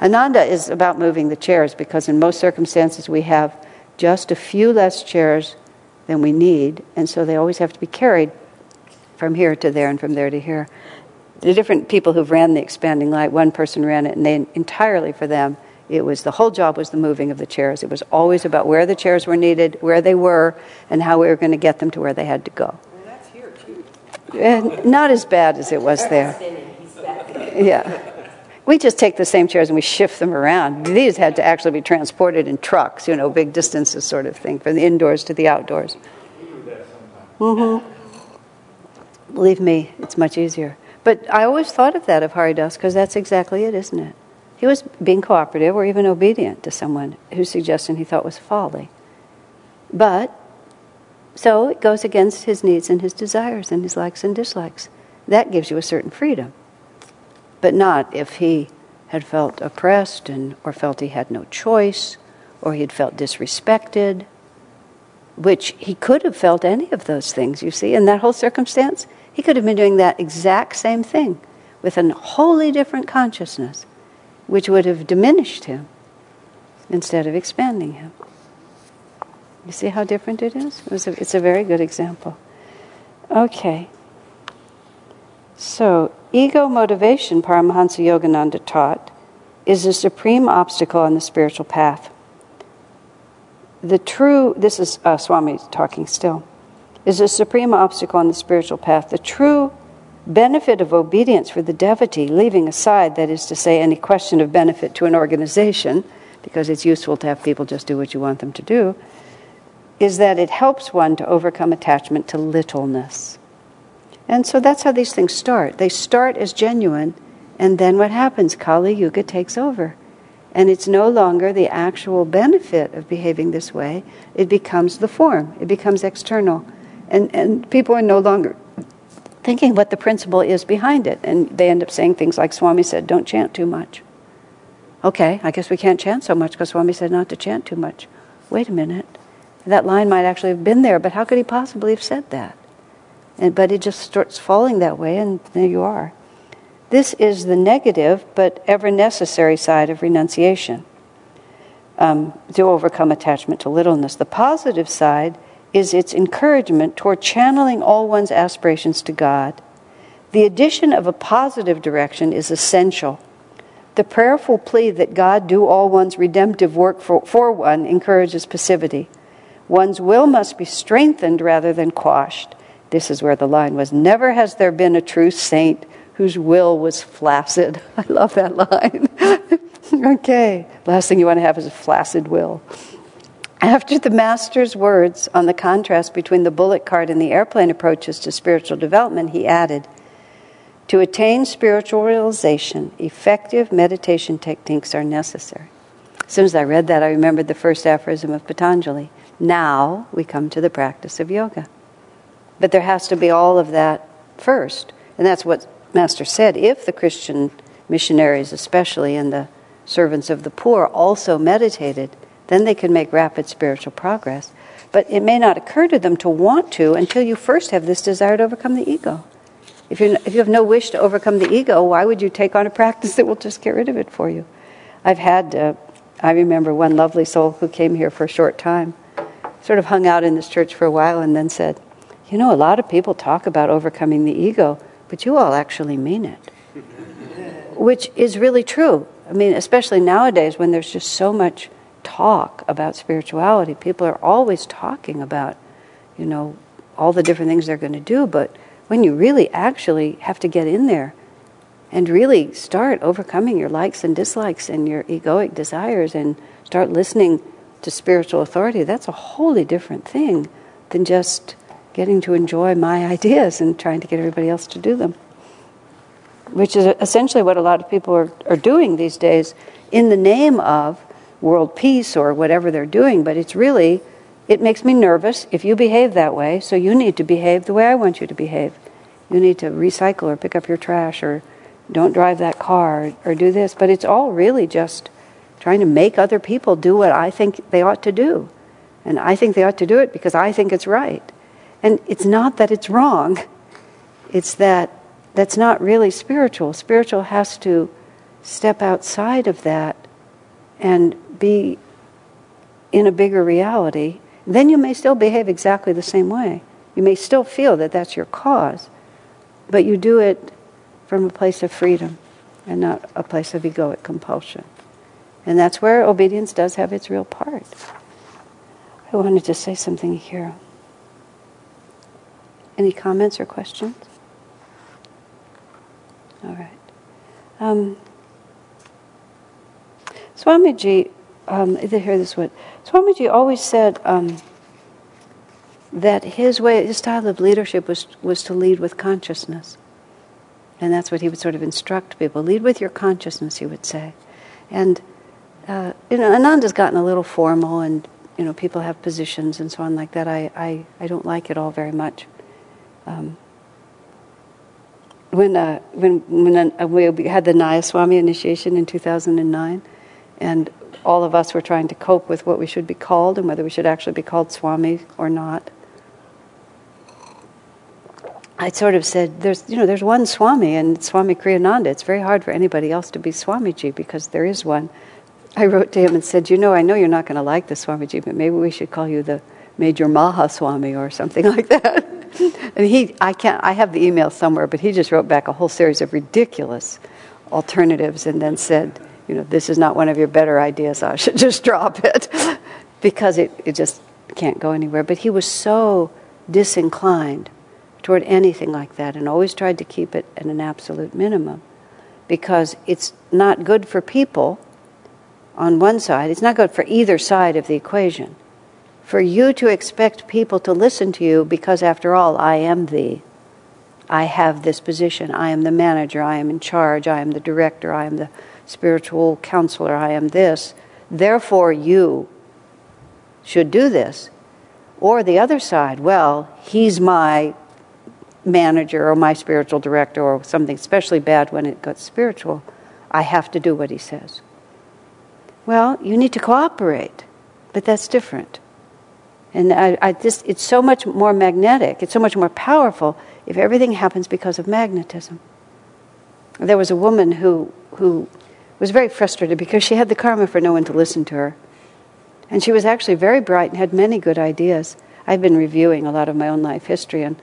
A: Ananda is about moving the chairs because in most circumstances we have just a few less chairs than we need, and so they always have to be carried from here to there and from there to here. The different people who've ran the expanding light, one person ran it, and they entirely for them, it was the whole job was the moving of the chairs. It was always about where the chairs were needed, where they were, and how we were going to get them to where they had to go.
C: Well, that's here too.
A: And not as bad as it was there. Yeah. We just take the same chairs and we shift them around. These had to actually be transported in trucks, you know, big distances sort of thing, from the indoors to the outdoors. Mm-hmm. Believe me, it's much easier. But I always thought of that of Haridas because that's exactly it, isn't it? He was being cooperative or even obedient to someone whose suggestion he thought was folly. But, so it goes against his needs and his desires and his likes and dislikes. that gives you a certain freedom. But not if he had felt oppressed and or felt he had no choice or he had felt disrespected which he could have felt any of those things you see. In that whole circumstance he could have been doing that exact same thing with a wholly different consciousness which would have diminished him instead of expanding him. You see how different it is? It a, it's a very good example. Okay. So Ego motivation, Paramahansa Yogananda taught, is the supreme obstacle on the spiritual path. The true, this is uh, Swami talking still, is the supreme obstacle on the spiritual path. The true benefit of obedience for the devotee, leaving aside, that is to say, any question of benefit to an organization, because it's useful to have people just do what you want them to do, is that it helps one to overcome attachment to littleness. And so that's how these things start. They start as genuine, and then what happens? Kali Yuga takes over. And it's no longer the actual benefit of behaving this way, it becomes the form, it becomes external. And, and people are no longer thinking what the principle is behind it. And they end up saying things like Swami said, don't chant too much. Okay, I guess we can't chant so much because Swami said not to chant too much. Wait a minute. That line might actually have been there, but how could he possibly have said that? And, but it just starts falling that way, and there you are. This is the negative but ever necessary side of renunciation um, to overcome attachment to littleness. The positive side is its encouragement toward channeling all one's aspirations to God. The addition of a positive direction is essential. The prayerful plea that God do all one's redemptive work for, for one encourages passivity. One's will must be strengthened rather than quashed. This is where the line was Never has there been a true saint whose will was flaccid. I love that line. okay, last thing you want to have is a flaccid will. After the Master's words on the contrast between the bullock cart and the airplane approaches to spiritual development, he added, To attain spiritual realization, effective meditation techniques are necessary. As soon as I read that, I remembered the first aphorism of Patanjali. Now we come to the practice of yoga. But there has to be all of that first. And that's what Master said. If the Christian missionaries, especially, and the servants of the poor also meditated, then they can make rapid spiritual progress. But it may not occur to them to want to until you first have this desire to overcome the ego. If, you if you have no wish to overcome the ego, why would you take on a practice that will just get rid of it for you? I've had, uh, I remember one lovely soul who came here for a short time, sort of hung out in this church for a while, and then said, you know, a lot of people talk about overcoming the ego, but you all actually mean it. Which is really true. I mean, especially nowadays when there's just so much talk about spirituality, people are always talking about, you know, all the different things they're going to do, but when you really actually have to get in there and really start overcoming your likes and dislikes and your egoic desires and start listening to spiritual authority, that's a wholly different thing than just getting to enjoy my ideas and trying to get everybody else to do them. Which is essentially what a lot of people are, are doing these days in the name of world peace or whatever they're doing, but it's really, it makes me nervous if you behave that way, so you need to behave the way I want you to behave. You need to recycle or pick up your trash or don't drive that car or, do this, but it's all really just trying to make other people do what I think they ought to do. And I think they ought to do it because I think it's right. And it's not that it's wrong, it's that that's not really spiritual. Spiritual has to step outside of that and be in a bigger reality. Then you may still behave exactly the same way. You may still feel that that's your cause, but you do it from a place of freedom and not a place of egoic compulsion. And that's where obedience does have its real part. I wanted to say something here. Any comments or questions? All right. Um, Swamiji, um, hear this one. Swamiji always said um, that his way, his style of leadership was was to lead with consciousness, and that's what he would sort of instruct people: lead with your consciousness. He would say, and uh, you know, Ananda's gotten a little formal, and you know, people have positions and so on like that. I I, I don't like it all very much. Um, when, uh, when, when uh, we had the Nayaswami initiation in 2009, and all of us were trying to cope with what we should be called and whether we should actually be called Swami or not. I sort of said, "There's, you know, there's one Swami, and Swami Kriyananda. It's very hard for anybody else to be Swamiji because there is one." I wrote to him and said, "You know, I know you're not going to like the Swamiji, but maybe we should call you the Major Mahaswami or something like that." and he, I can't, I have the email somewhere, but he just wrote back a whole series of ridiculous alternatives and then said, "You know, this is not one of your better ideas. I should just drop it because it, it just can't go anywhere." But he was so disinclined toward anything like that and always tried to keep it at an absolute minimum because it's not good for people on one side, it's not good for either side of the equation. For you to expect people to listen to you because, after all, I am thee. I have this position. I am the manager. I am in charge. I am the director. I am the spiritual counselor. I am this. Therefore, you should do this. Or the other side, well, he's my manager or my spiritual director or something especially bad when it gets spiritual, I have to do what he says. Well, you need to cooperate, but that's different. And I, I just, it's so much more magnetic, it's so much more powerful if everything happens because of magnetism. There was a woman who, who was very frustrated because she had the karma for no one to listen to her. And she was actually very bright and had many good ideas. I've been reviewing a lot of my own life history, and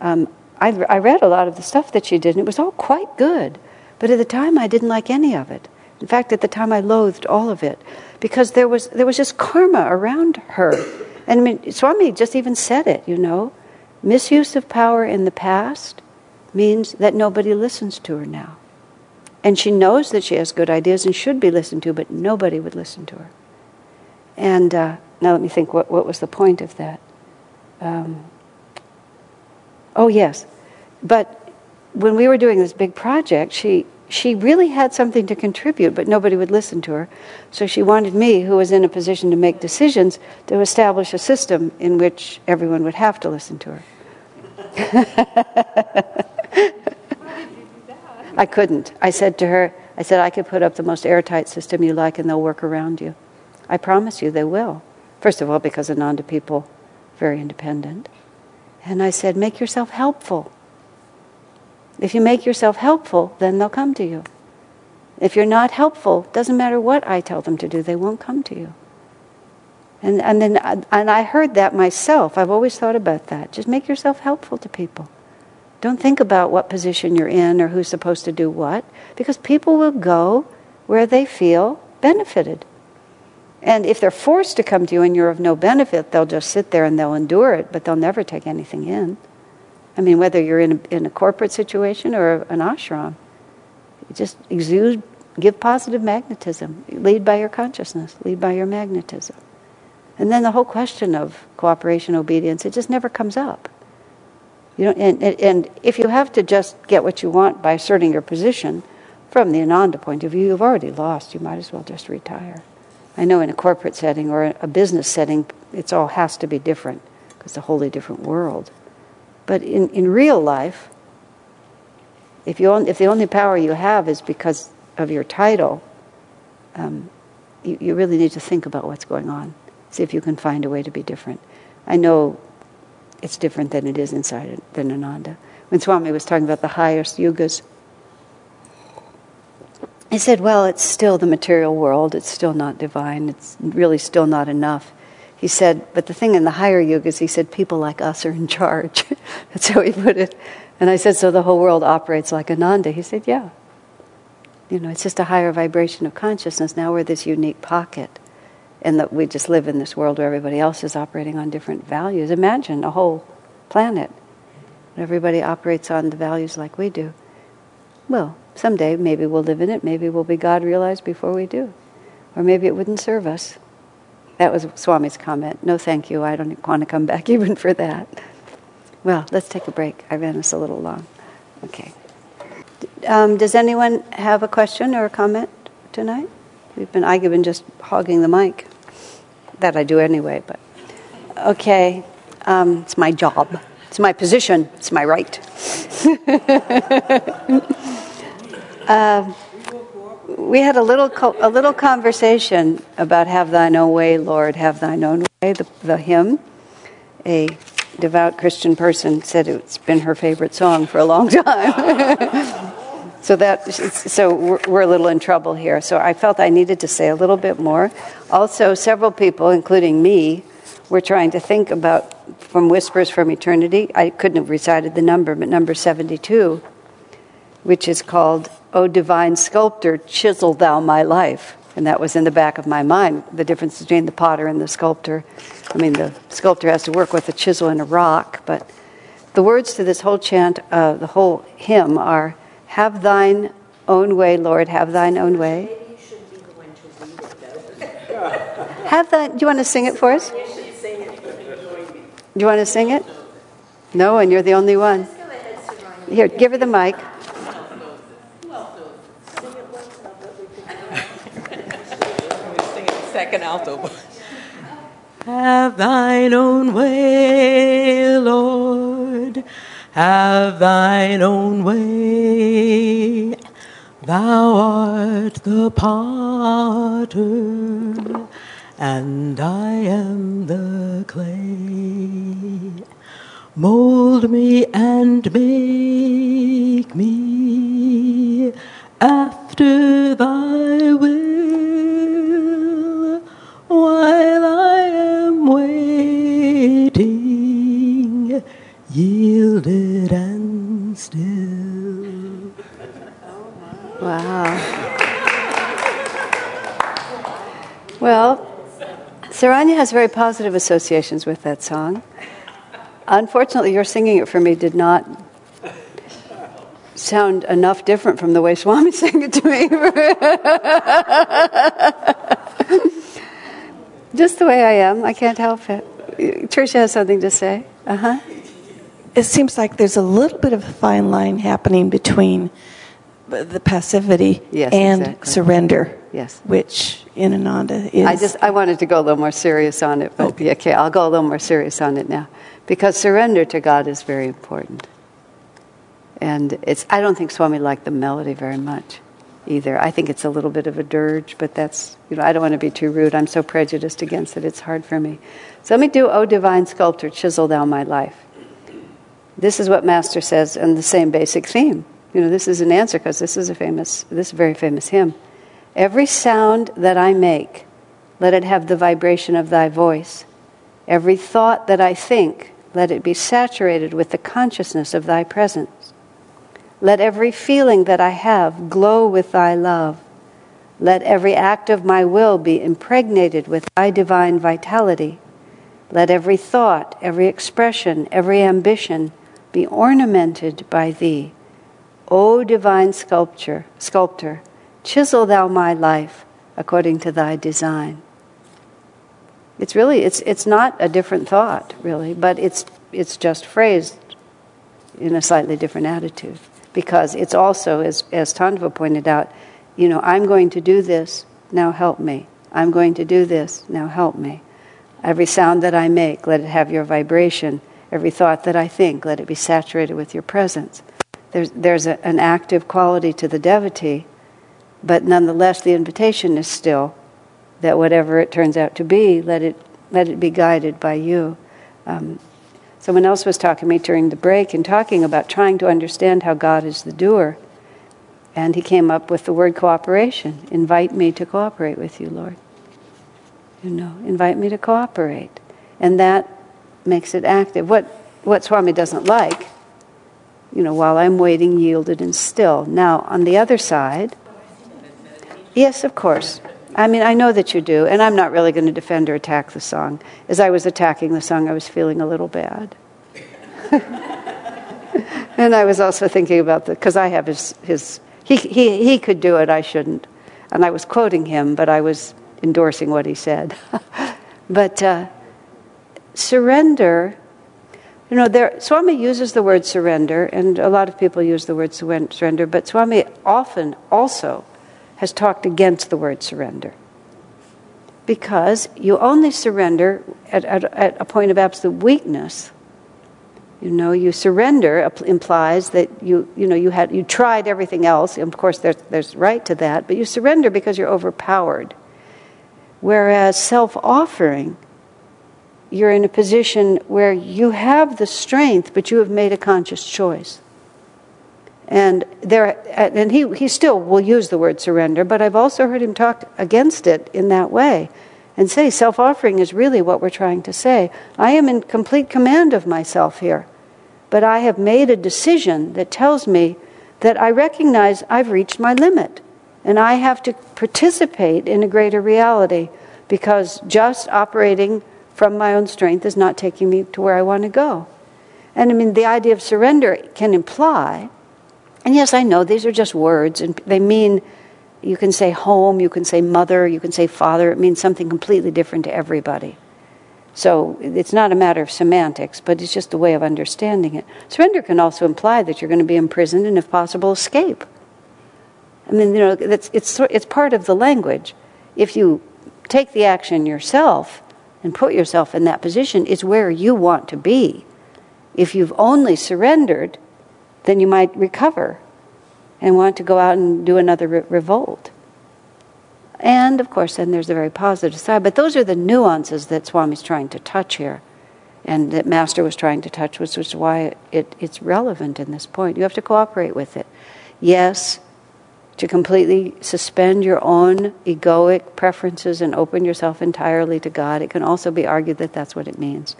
A: um, I, read a lot of the stuff that she did, and it was all quite good. But at the time, I didn't like any of it. In fact, at the time, I loathed all of it because there was there was just karma around her. And I mean, Swami just even said it. You know, misuse of power in the past means that nobody listens to her now, and she knows that she has good ideas and should be listened to, but nobody would listen to her. And uh, now let me think. What what was the point of that? Um, oh yes, but when we were doing this big project, she she really had something to contribute, but nobody would listen to her. So she wanted me, who was in a position to make decisions, to establish a system in which everyone would have to listen to her. I couldn't. I said to her, I said, I could put up the most airtight system you like and they'll work around you. I promise you they will. First of all, because Ananda people very independent. And I said, make yourself helpful. If you make yourself helpful, then they'll come to you. If you're not helpful, doesn't matter what I tell them to do, they won't come to you. And, and then and I heard that myself. I've always thought about that. Just make yourself helpful to people. Don't think about what position you're in or who's supposed to do what, because people will go where they feel benefited. And if they're forced to come to you and you're of no benefit, they'll just sit there and they'll endure it, but they'll never take anything in. I mean, whether you're in a, in a corporate situation or an ashram, just exude, give positive magnetism. Lead by your consciousness, lead by your magnetism. And then the whole question of cooperation, obedience, it just never comes up. You know, and, and if you have to just get what you want by asserting your position, from the Ananda point of view, you've already lost. You might as well just retire. I know in a corporate setting or a business setting, it all has to be different because it's a wholly different world. But in, in real life, if, you if the only power you have is because of your title, um, you, you really need to think about what's going on. See if you can find a way to be different. I know it's different than it is inside than Ananda. When Swami was talking about the highest yugas, he said, Well, it's still the material world, it's still not divine, it's really still not enough. He said, but the thing in the higher yugas, he said, people like us are in charge. That's how he put it. And I said, so the whole world operates like Ananda? He said, yeah. You know, it's just a higher vibration of consciousness. Now we're this unique pocket. And that we just live in this world where everybody else is operating on different values. Imagine a whole planet. Everybody operates on the values like we do. Well, someday maybe we'll live in it. Maybe we'll be God realized before we do. Or maybe it wouldn't serve us. That was Swami's comment. No, thank you. I don't want to come back even for that. Well, let's take a break. I ran us a little long. Okay. Um, does anyone have a question or a comment tonight? We've been I've been just hogging the mic. That I do anyway, but okay. Um, it's my job. It's my position, it's my right. uh, we had a little, co- a little conversation about Have Thine Own Way, Lord, Have Thine Own Way, the, the hymn. A devout Christian person said it's been her favorite song for a long time. so that so we're, we're, a little in trouble here. So I felt I needed to say a little bit more. Also, several people, including me, were trying to think about from Whispers from Eternity. I couldn't have recited the number, but number seventy-two, which is called "O Divine Sculptor, Chisel Thou My Life." And that was in the back of my mind, the difference between the potter and the sculptor. I mean, the sculptor has to work with a chisel and a rock, but the words to this whole chant, uh, the whole hymn, are Have thine own way, Lord, have thine own way. have that. do you want to sing it for us? Do you want to sing it? No, and you're the only one. Here, give her the mic.
C: Second alto. Have thine own way, Lord. Have thine own way. Thou art the potter, and I am the clay. Mold me and make me after thy will while I am waiting, yielded and still.
A: Wow. Well, Saranya has very positive associations with that song. Unfortunately, your singing it for me did not sound enough different from the way Swami sang it to me. Just the way I am. I can't help it. Tricia has something to say. Uh huh.
D: It seems like there's a little bit of a fine line happening between the passivity
A: yes,
D: and
A: exactly.
D: surrender.
A: Yes.
D: Which in Ananda is.
A: I just I wanted to go a little more serious on it, but okay. okay, I'll go a little more serious on it now because surrender to God is very important. And it's, I don't think Swami liked the melody very much either. I think it's a little bit of a dirge, but that's, you know, I don't want to be too rude. I'm so prejudiced against it, it's hard for me. So let me do, O divine sculptor, chisel down my life. This is what Master says in the same basic theme. You know, this is an answer because this is a famous, this is a very famous hymn. Every sound that I make, let it have the vibration of thy voice. Every thought that I think, let it be saturated with the consciousness of thy presence. Let every feeling that I have glow with thy love. Let every act of my will be impregnated with thy divine vitality. Let every thought, every expression, every ambition be ornamented by thee. O divine sculpture, sculptor, chisel thou my life according to thy design. It's really it's it's not a different thought, really, but it's it's just phrased in a slightly different attitude because it's also, as, as Tandva pointed out, you know, I'm going to do this, now help me. I'm going to do this, now help me. Every sound that I make, let it have your vibration. Every thought that I think, let it be saturated with your presence. There's, there's a, an active quality to the devotee, but nonetheless, the invitation is still that whatever it turns out to be, let it, let it be guided by you. Um, Someone else was talking to me during the break and talking about trying to understand how God is the doer. And he came up with the word cooperation. Invite me to cooperate with you, Lord. You know, invite me to cooperate. And that makes it active. What, what Swami doesn't like, you know, while I'm waiting, yielded and still. Now, on the other side, yes, of course. I mean, I know that you do, and I'm not really going to defend or attack the song. As I was attacking the song, I was feeling a little bad. and I was also thinking about the, because I have his, his he, he, he could do it, I shouldn't. And I was quoting him, but I was endorsing what he said. but uh, surrender, you know, there, Swami uses the word surrender, and a lot of people use the word surrender, but Swami often also has talked against the word surrender. Because you only surrender at, at, at a point of absolute weakness You know, you surrender implies that you, you know, you had you tried everything else. Of course, there's there's right to that, but you surrender because you're overpowered. Whereas self-offering, you're in a position where you have the strength, but you have made a conscious choice. And there, and he he still will use the word surrender, but I've also heard him talk against it in that way, and say self-offering is really what we're trying to say. I am in complete command of myself here but I have made a decision that tells me that I recognize I've reached my limit and I have to participate in a greater reality because just operating from my own strength is not taking me to where I want to go. And I mean, the idea of surrender can imply, and yes, I know these are just words, and they mean you can say home, you can say mother, you can say father, it means something completely different to everybody. So it's not a matter of semantics, but it's just a way of understanding it. Surrender can also imply that you're going to be imprisoned and, if possible, escape. I mean, you know, it's, it's, it's part of the language. If you take the action yourself and put yourself in that position, it's where you want to be. If you've only surrendered, then you might recover and want to go out and do another re- revolt. And of course, then there's the very positive side. But those are the nuances that Swami's trying to touch here, and that Master was trying to touch, which is why it, it's relevant in this point. You have to cooperate with it. Yes, to completely suspend your own egoic preferences and open yourself entirely to God. It can also be argued that that's what it means.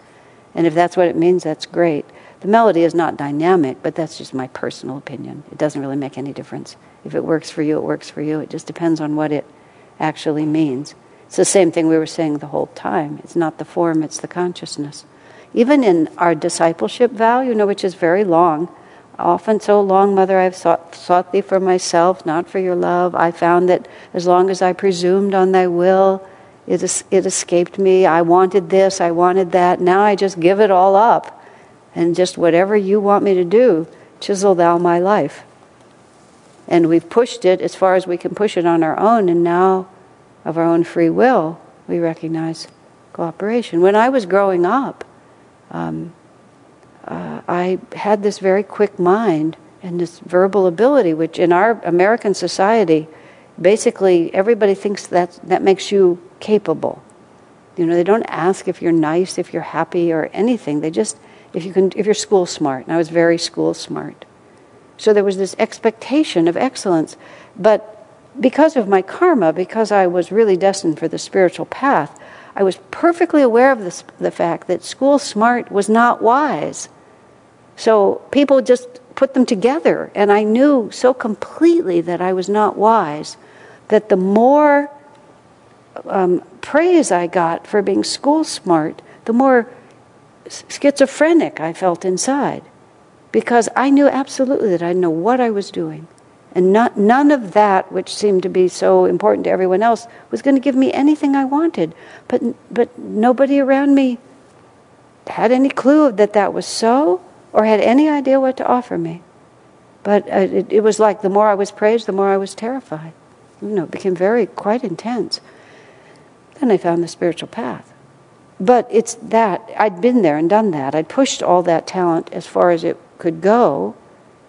A: And if that's what it means, that's great. The melody is not dynamic, but that's just my personal opinion. It doesn't really make any difference. If it works for you, it works for you. It just depends on what it actually means. It's the same thing we were saying the whole time. It's not the form, it's the consciousness. Even in our discipleship vow, you know, which is very long, often so long, Mother, I've sought, sought thee for myself, not for your love. I found that as long as I presumed on thy will, it, it escaped me. I wanted this, I wanted that. Now I just give it all up. And just whatever you want me to do, chisel thou my life. And we've pushed it as far as we can push it on our own, and now, of our own free will, we recognize cooperation. When I was growing up, um, uh, I had this very quick mind and this verbal ability, which in our American society, basically everybody thinks that that makes you capable. You know, they don't ask if you're nice, if you're happy, or anything. They just if you can, if you're school smart. And I was very school smart. So there was this expectation of excellence. But because of my karma, because I was really destined for the spiritual path, I was perfectly aware of this, the fact that school smart was not wise. So people just put them together, and I knew so completely that I was not wise that the more um, praise I got for being school smart, the more schizophrenic I felt inside because I knew absolutely that I didn't know what I was doing. And not, none of that, which seemed to be so important to everyone else, was going to give me anything I wanted. But, but nobody around me had any clue that that was so or had any idea what to offer me. But uh, it, it was like the more I was praised, the more I was terrified. You know, it became very, quite intense. Then I found the spiritual path. But it's that, I'd been there and done that. I'd pushed all that talent as far as it could go,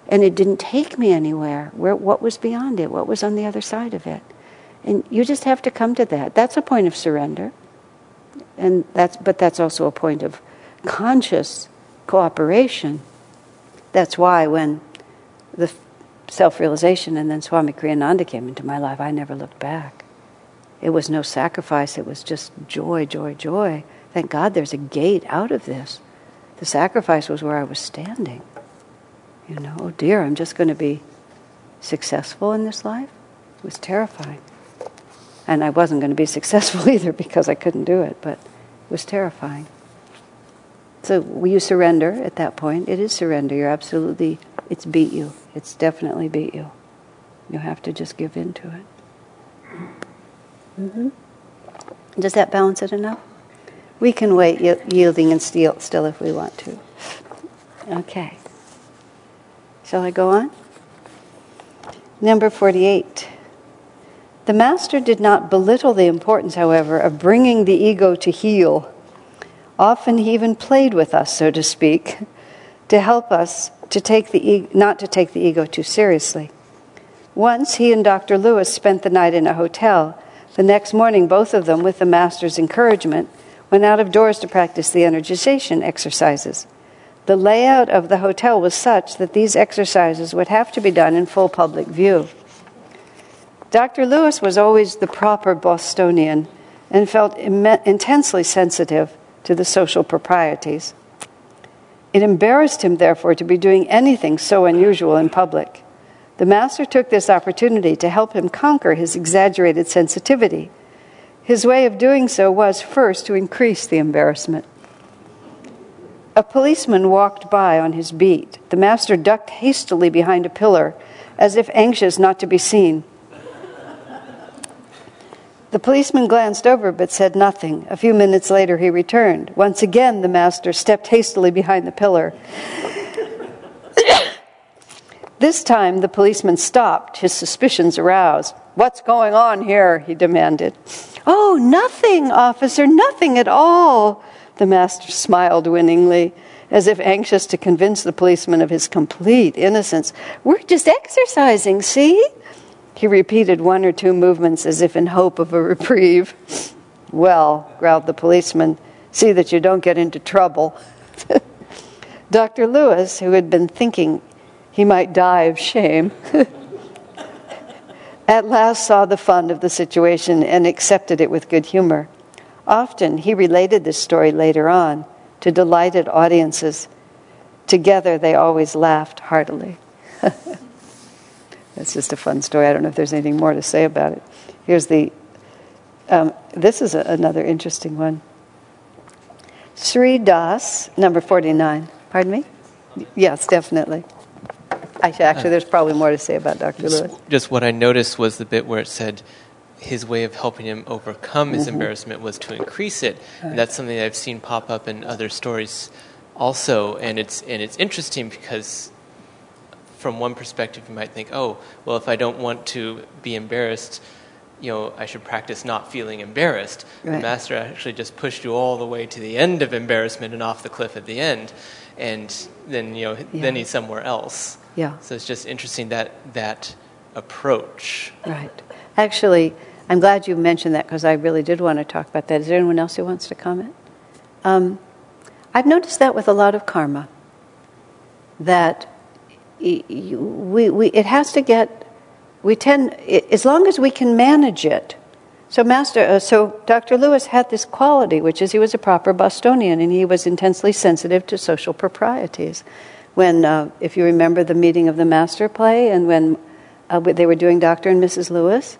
A: and it didn't take me anywhere. Where, what was beyond it? What was on the other side of it? And you just have to come to that. That's a point of surrender. And that's, but that's also a point of conscious cooperation. That's why when the self realization and then Swami Kriyananda came into my life, I never looked back. It was no sacrifice, it was just joy, joy, joy. Thank God there's a gate out of this. The sacrifice was where I was standing. You know, oh dear, I'm just going to be successful in this life. It was terrifying. And I wasn't going to be successful either because I couldn't do it, but it was terrifying. So will you surrender at that point. It is surrender. You're absolutely, it's beat you. It's definitely beat you. You have to just give in to it. Mm-hmm. Does that balance it enough? We can wait yielding and still, still if we want to. Okay. Shall I go on? Number 48. The Master did not belittle the importance, however, of bringing the ego to heel. Often he even played with us, so to speak. to help us to take the e- not to take the ego too seriously. Once he and Dr. Lewis spent the night in a hotel. The next morning, both of them, with the master's encouragement, went out of doors to practice the energization exercises. The layout of the hotel was such that these exercises would have to be done in full public view. Dr. Lewis was always the proper Bostonian and felt Im- intensely sensitive to the social proprieties. It embarrassed him, therefore, to be doing anything so unusual in public. The Master took this opportunity to help him conquer his exaggerated sensitivity. His way of doing so was first to increase the embarrassment. A policeman walked by on his beat. The Master ducked hastily behind a pillar, as if anxious not to be seen. The policeman glanced over but said nothing. A few minutes later, he returned. Once again, the master stepped hastily behind the pillar. this time, the policeman stopped, his suspicions aroused. What's going on here? he demanded. Oh, nothing, officer, nothing at all. The master smiled winningly, as if anxious to convince the policeman of his complete innocence. We're just exercising, see? He repeated one or two movements as if in hope of a reprieve. Well, growled the policeman, see that you don't get into trouble. Dr. Lewis, who had been thinking he might die of shame, at last saw the fun of the situation and accepted it with good humor. Often he related this story later on to delighted audiences. Together they always laughed heartily. That's just a fun story. I don't know if there's anything more to say about it. Here's the, um, this is a, another interesting one. Sri Das, number 49. Pardon me? Yes, definitely. Actually, actually, there's probably more to say about Dr. Lewis.
E: just what I noticed was the bit where it said his way of helping him overcome his
A: Mm-hmm.
E: embarrassment was to increase it. And that's something that I've seen pop up in other stories also. And it's, and it's interesting because from one perspective, you might think, oh, well, if I don't want to be embarrassed, you know, I should practice not feeling embarrassed. The master actually just pushed you all the way to the end of embarrassment and off the cliff at the end, and then you know, then he's somewhere else.
A: Yeah.
E: So it's just interesting that that approach.
A: Right. Actually, I'm glad you mentioned that because I really did want to talk about that. Is there anyone else who wants to comment? Um, I've noticed that with a lot of karma, that we, we, it has to get, we tend, as long as we can manage it. So, Master, uh, so Dr. Lewis had this quality, which is he was a proper Bostonian and he was intensely sensitive to social proprieties. When, uh, if you remember the meeting of the Master play, and when uh, they were doing Dr. and Mrs. Lewis,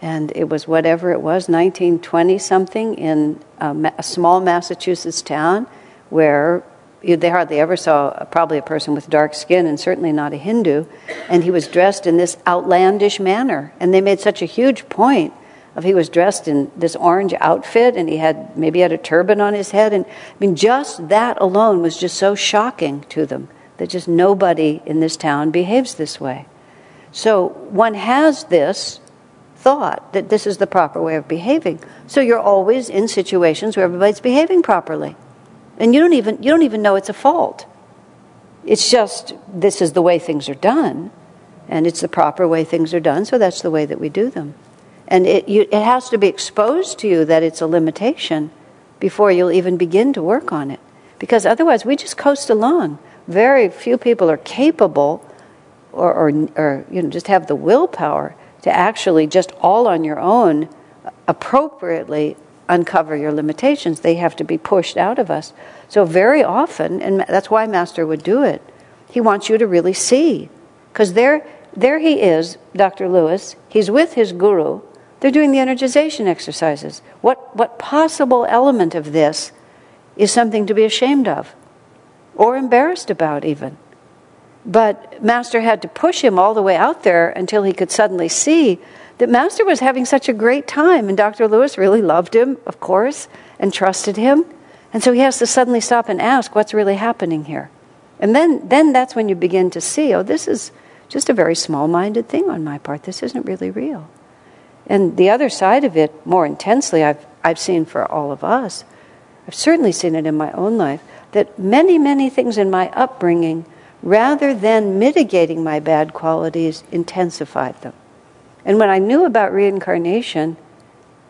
A: and it was whatever it was, 1920 something, in a, ma- a small Massachusetts town where you, they hardly ever saw uh, probably a person with dark skin and certainly not a Hindu. And he was dressed in this outlandish manner. And they made such a huge point of he was dressed in this orange outfit and he had maybe had a turban on his head. And I mean, just that alone was just so shocking to them that just nobody in this town behaves this way. So one has this thought that this is the proper way of behaving. So you're always in situations where everybody's behaving properly. And you don't even you don't even know it's a fault. It's just this is the way things are done and it's the proper way things are done, so that's the way that we do them. And it you, it has to be exposed to you that it's a limitation before you'll even begin to work on it. Because otherwise we just coast along. Very few people are capable or, or, or you know, just have the willpower to actually just all on your own appropriately uncover your limitations. They have to be pushed out of us. So, very often, and that's why Master would do it, he wants you to really see. Because there, there he is, Dr. Lewis, he's with his guru, they're doing the energization exercises. What, what possible element of this is something to be ashamed of or embarrassed about, even? But Master had to push him all the way out there until he could suddenly see that Master was having such a great time. And Dr. Lewis really loved him, of course, and trusted him. And so he has to suddenly stop and ask, what's really happening here? And then, then that's when you begin to see, oh, this is just a very small minded thing on my part. This isn't really real. And the other side of it, more intensely, I've, I've seen for all of us, I've certainly seen it in my own life. That many, many things in my upbringing, rather than mitigating my bad qualities, intensified them. And when I knew about reincarnation,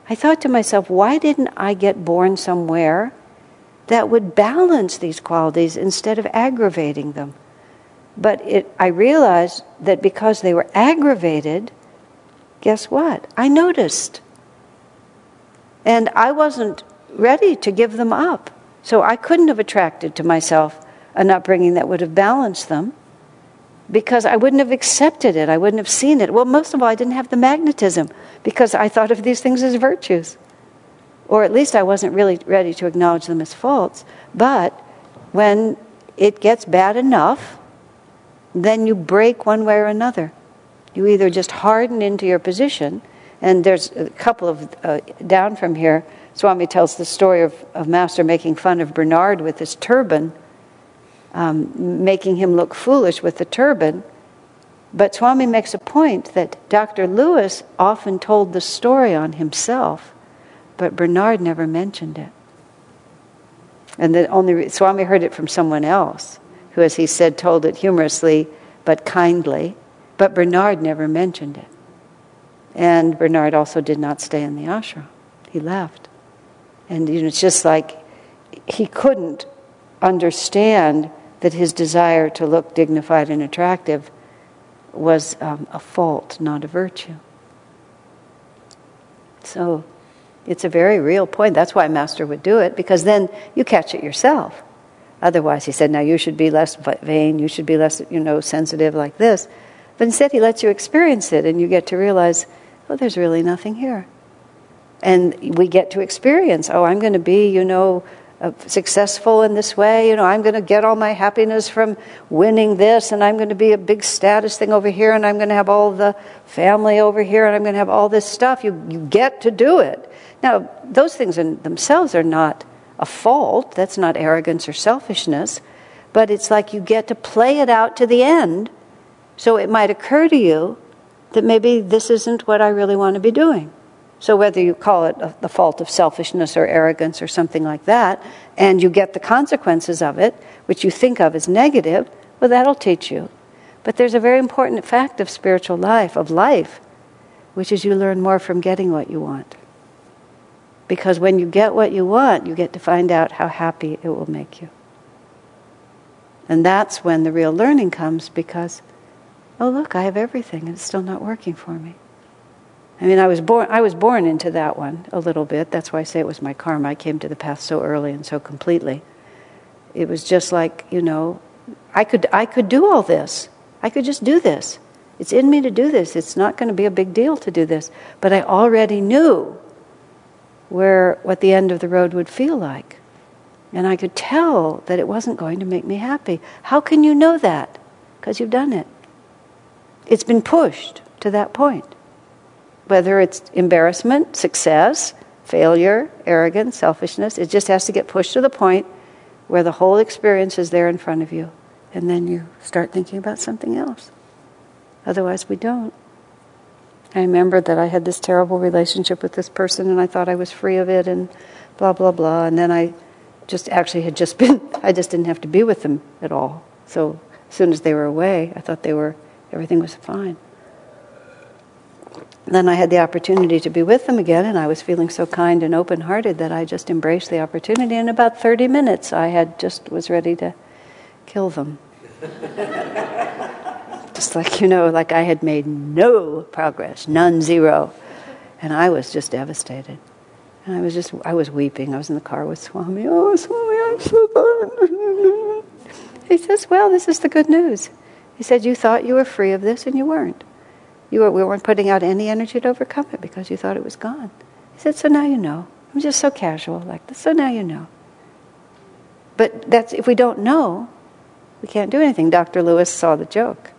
A: I thought to myself, why didn't I get born somewhere that would balance these qualities instead of aggravating them? But it, I realized that because they were aggravated, guess what? I noticed. And I wasn't ready to give them up. So I couldn't have attracted to myself an upbringing that would have balanced them because I wouldn't have accepted it. I wouldn't have seen it. Well, most of all, I didn't have the magnetism because I thought of these things as virtues. Or at least I wasn't really ready to acknowledge them as faults. But when it gets bad enough, then you break one way or another. You either just harden into your position, and there's a couple of uh, down from here. Swami tells the story of, of Master making fun of Bernard with his turban um, making him look foolish with the turban. But Swami makes a point that Dr. Lewis often told the story on himself, but Bernard never mentioned it. And that only Swami heard it from someone else, who, as he said, told it humorously but kindly, but Bernard never mentioned it. And Bernard also did not stay in the ashram. He left. And you know, it's just like he couldn't understand that his desire to look dignified and attractive was um, a fault, not a virtue. So it's a very real point. That's why Master would do it, because then you catch it yourself. Otherwise, he said, now you should be less vain, you should be less, you know, sensitive like this. But instead, he lets you experience it, and you get to realize, oh, there's really nothing here. And we get to experience, oh, I'm going to be, you know, uh, successful in this way. You know, I'm going to get all my happiness from winning this, and I'm going to be a big status thing over here, and I'm going to have all the family over here, and I'm going to have all this stuff. You, you get to do it. Now, those things in themselves are not a fault. That's not arrogance or selfishness. But it's like you get to play it out to the end. So it might occur to you that maybe this isn't what I really want to be doing. So, whether you call it the fault of selfishness or arrogance or something like that, and you get the consequences of it, which you think of as negative, well, that'll teach you. But there's a very important fact of spiritual life, of life, which is you learn more from getting what you want. Because when you get what you want, you get to find out how happy it will make you. And that's when the real learning comes because, oh, look, I have everything and it's still not working for me. I mean, I was born. I was born into that one a little bit. That's why I say it was my karma. I came to the path so early and so completely. It was just like you know, I could I could do all this. I could just do this. It's in me to do this. It's not going to be a big deal to do this. But I already knew where what the end of the road would feel like, and I could tell that it wasn't going to make me happy. How can you know that? Because you've done it. It's been pushed to that point whether it's embarrassment, success, failure, arrogance, selfishness, it just has to get pushed to the point where the whole experience is there in front of you. And then you start thinking about something else. Otherwise, we don't. I remember that I had this terrible relationship with this person and I thought I was free of it and blah, blah, blah. And then I just actually had just been, I just didn't have to be with them at all. So as soon as they were away, I thought they were, everything was fine then I had the opportunity to be with them again, and I was feeling so kind and open hearted that I just embraced the opportunity. In about 30 minutes, I had just was ready to kill them. just like, you know, like I had made no progress, none, zero. And I was just devastated. And I was just, I was weeping. I was in the car with Swami. Oh, Swami, I'm so bad. He says, Well, this is the good news. He said, You thought you were free of this, and you weren't. You were, we weren't putting out any energy to overcome it because you thought it was gone. He said, So now you know. I'm just so casual like this. So now you know. But that's if we don't know, we can't do anything. Dr. Lewis saw the joke.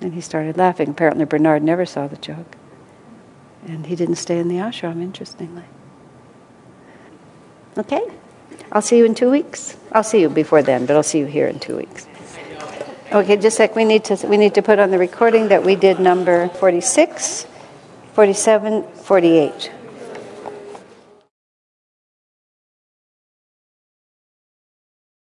A: And he started laughing. Apparently, Bernard never saw the joke. And he didn't stay in the ashram, interestingly. Okay? I'll see you in two weeks. I'll see you before then, but I'll see you here in two weeks. Okay, just like we need to we need to put on the recording that we did number 46, 47, 48.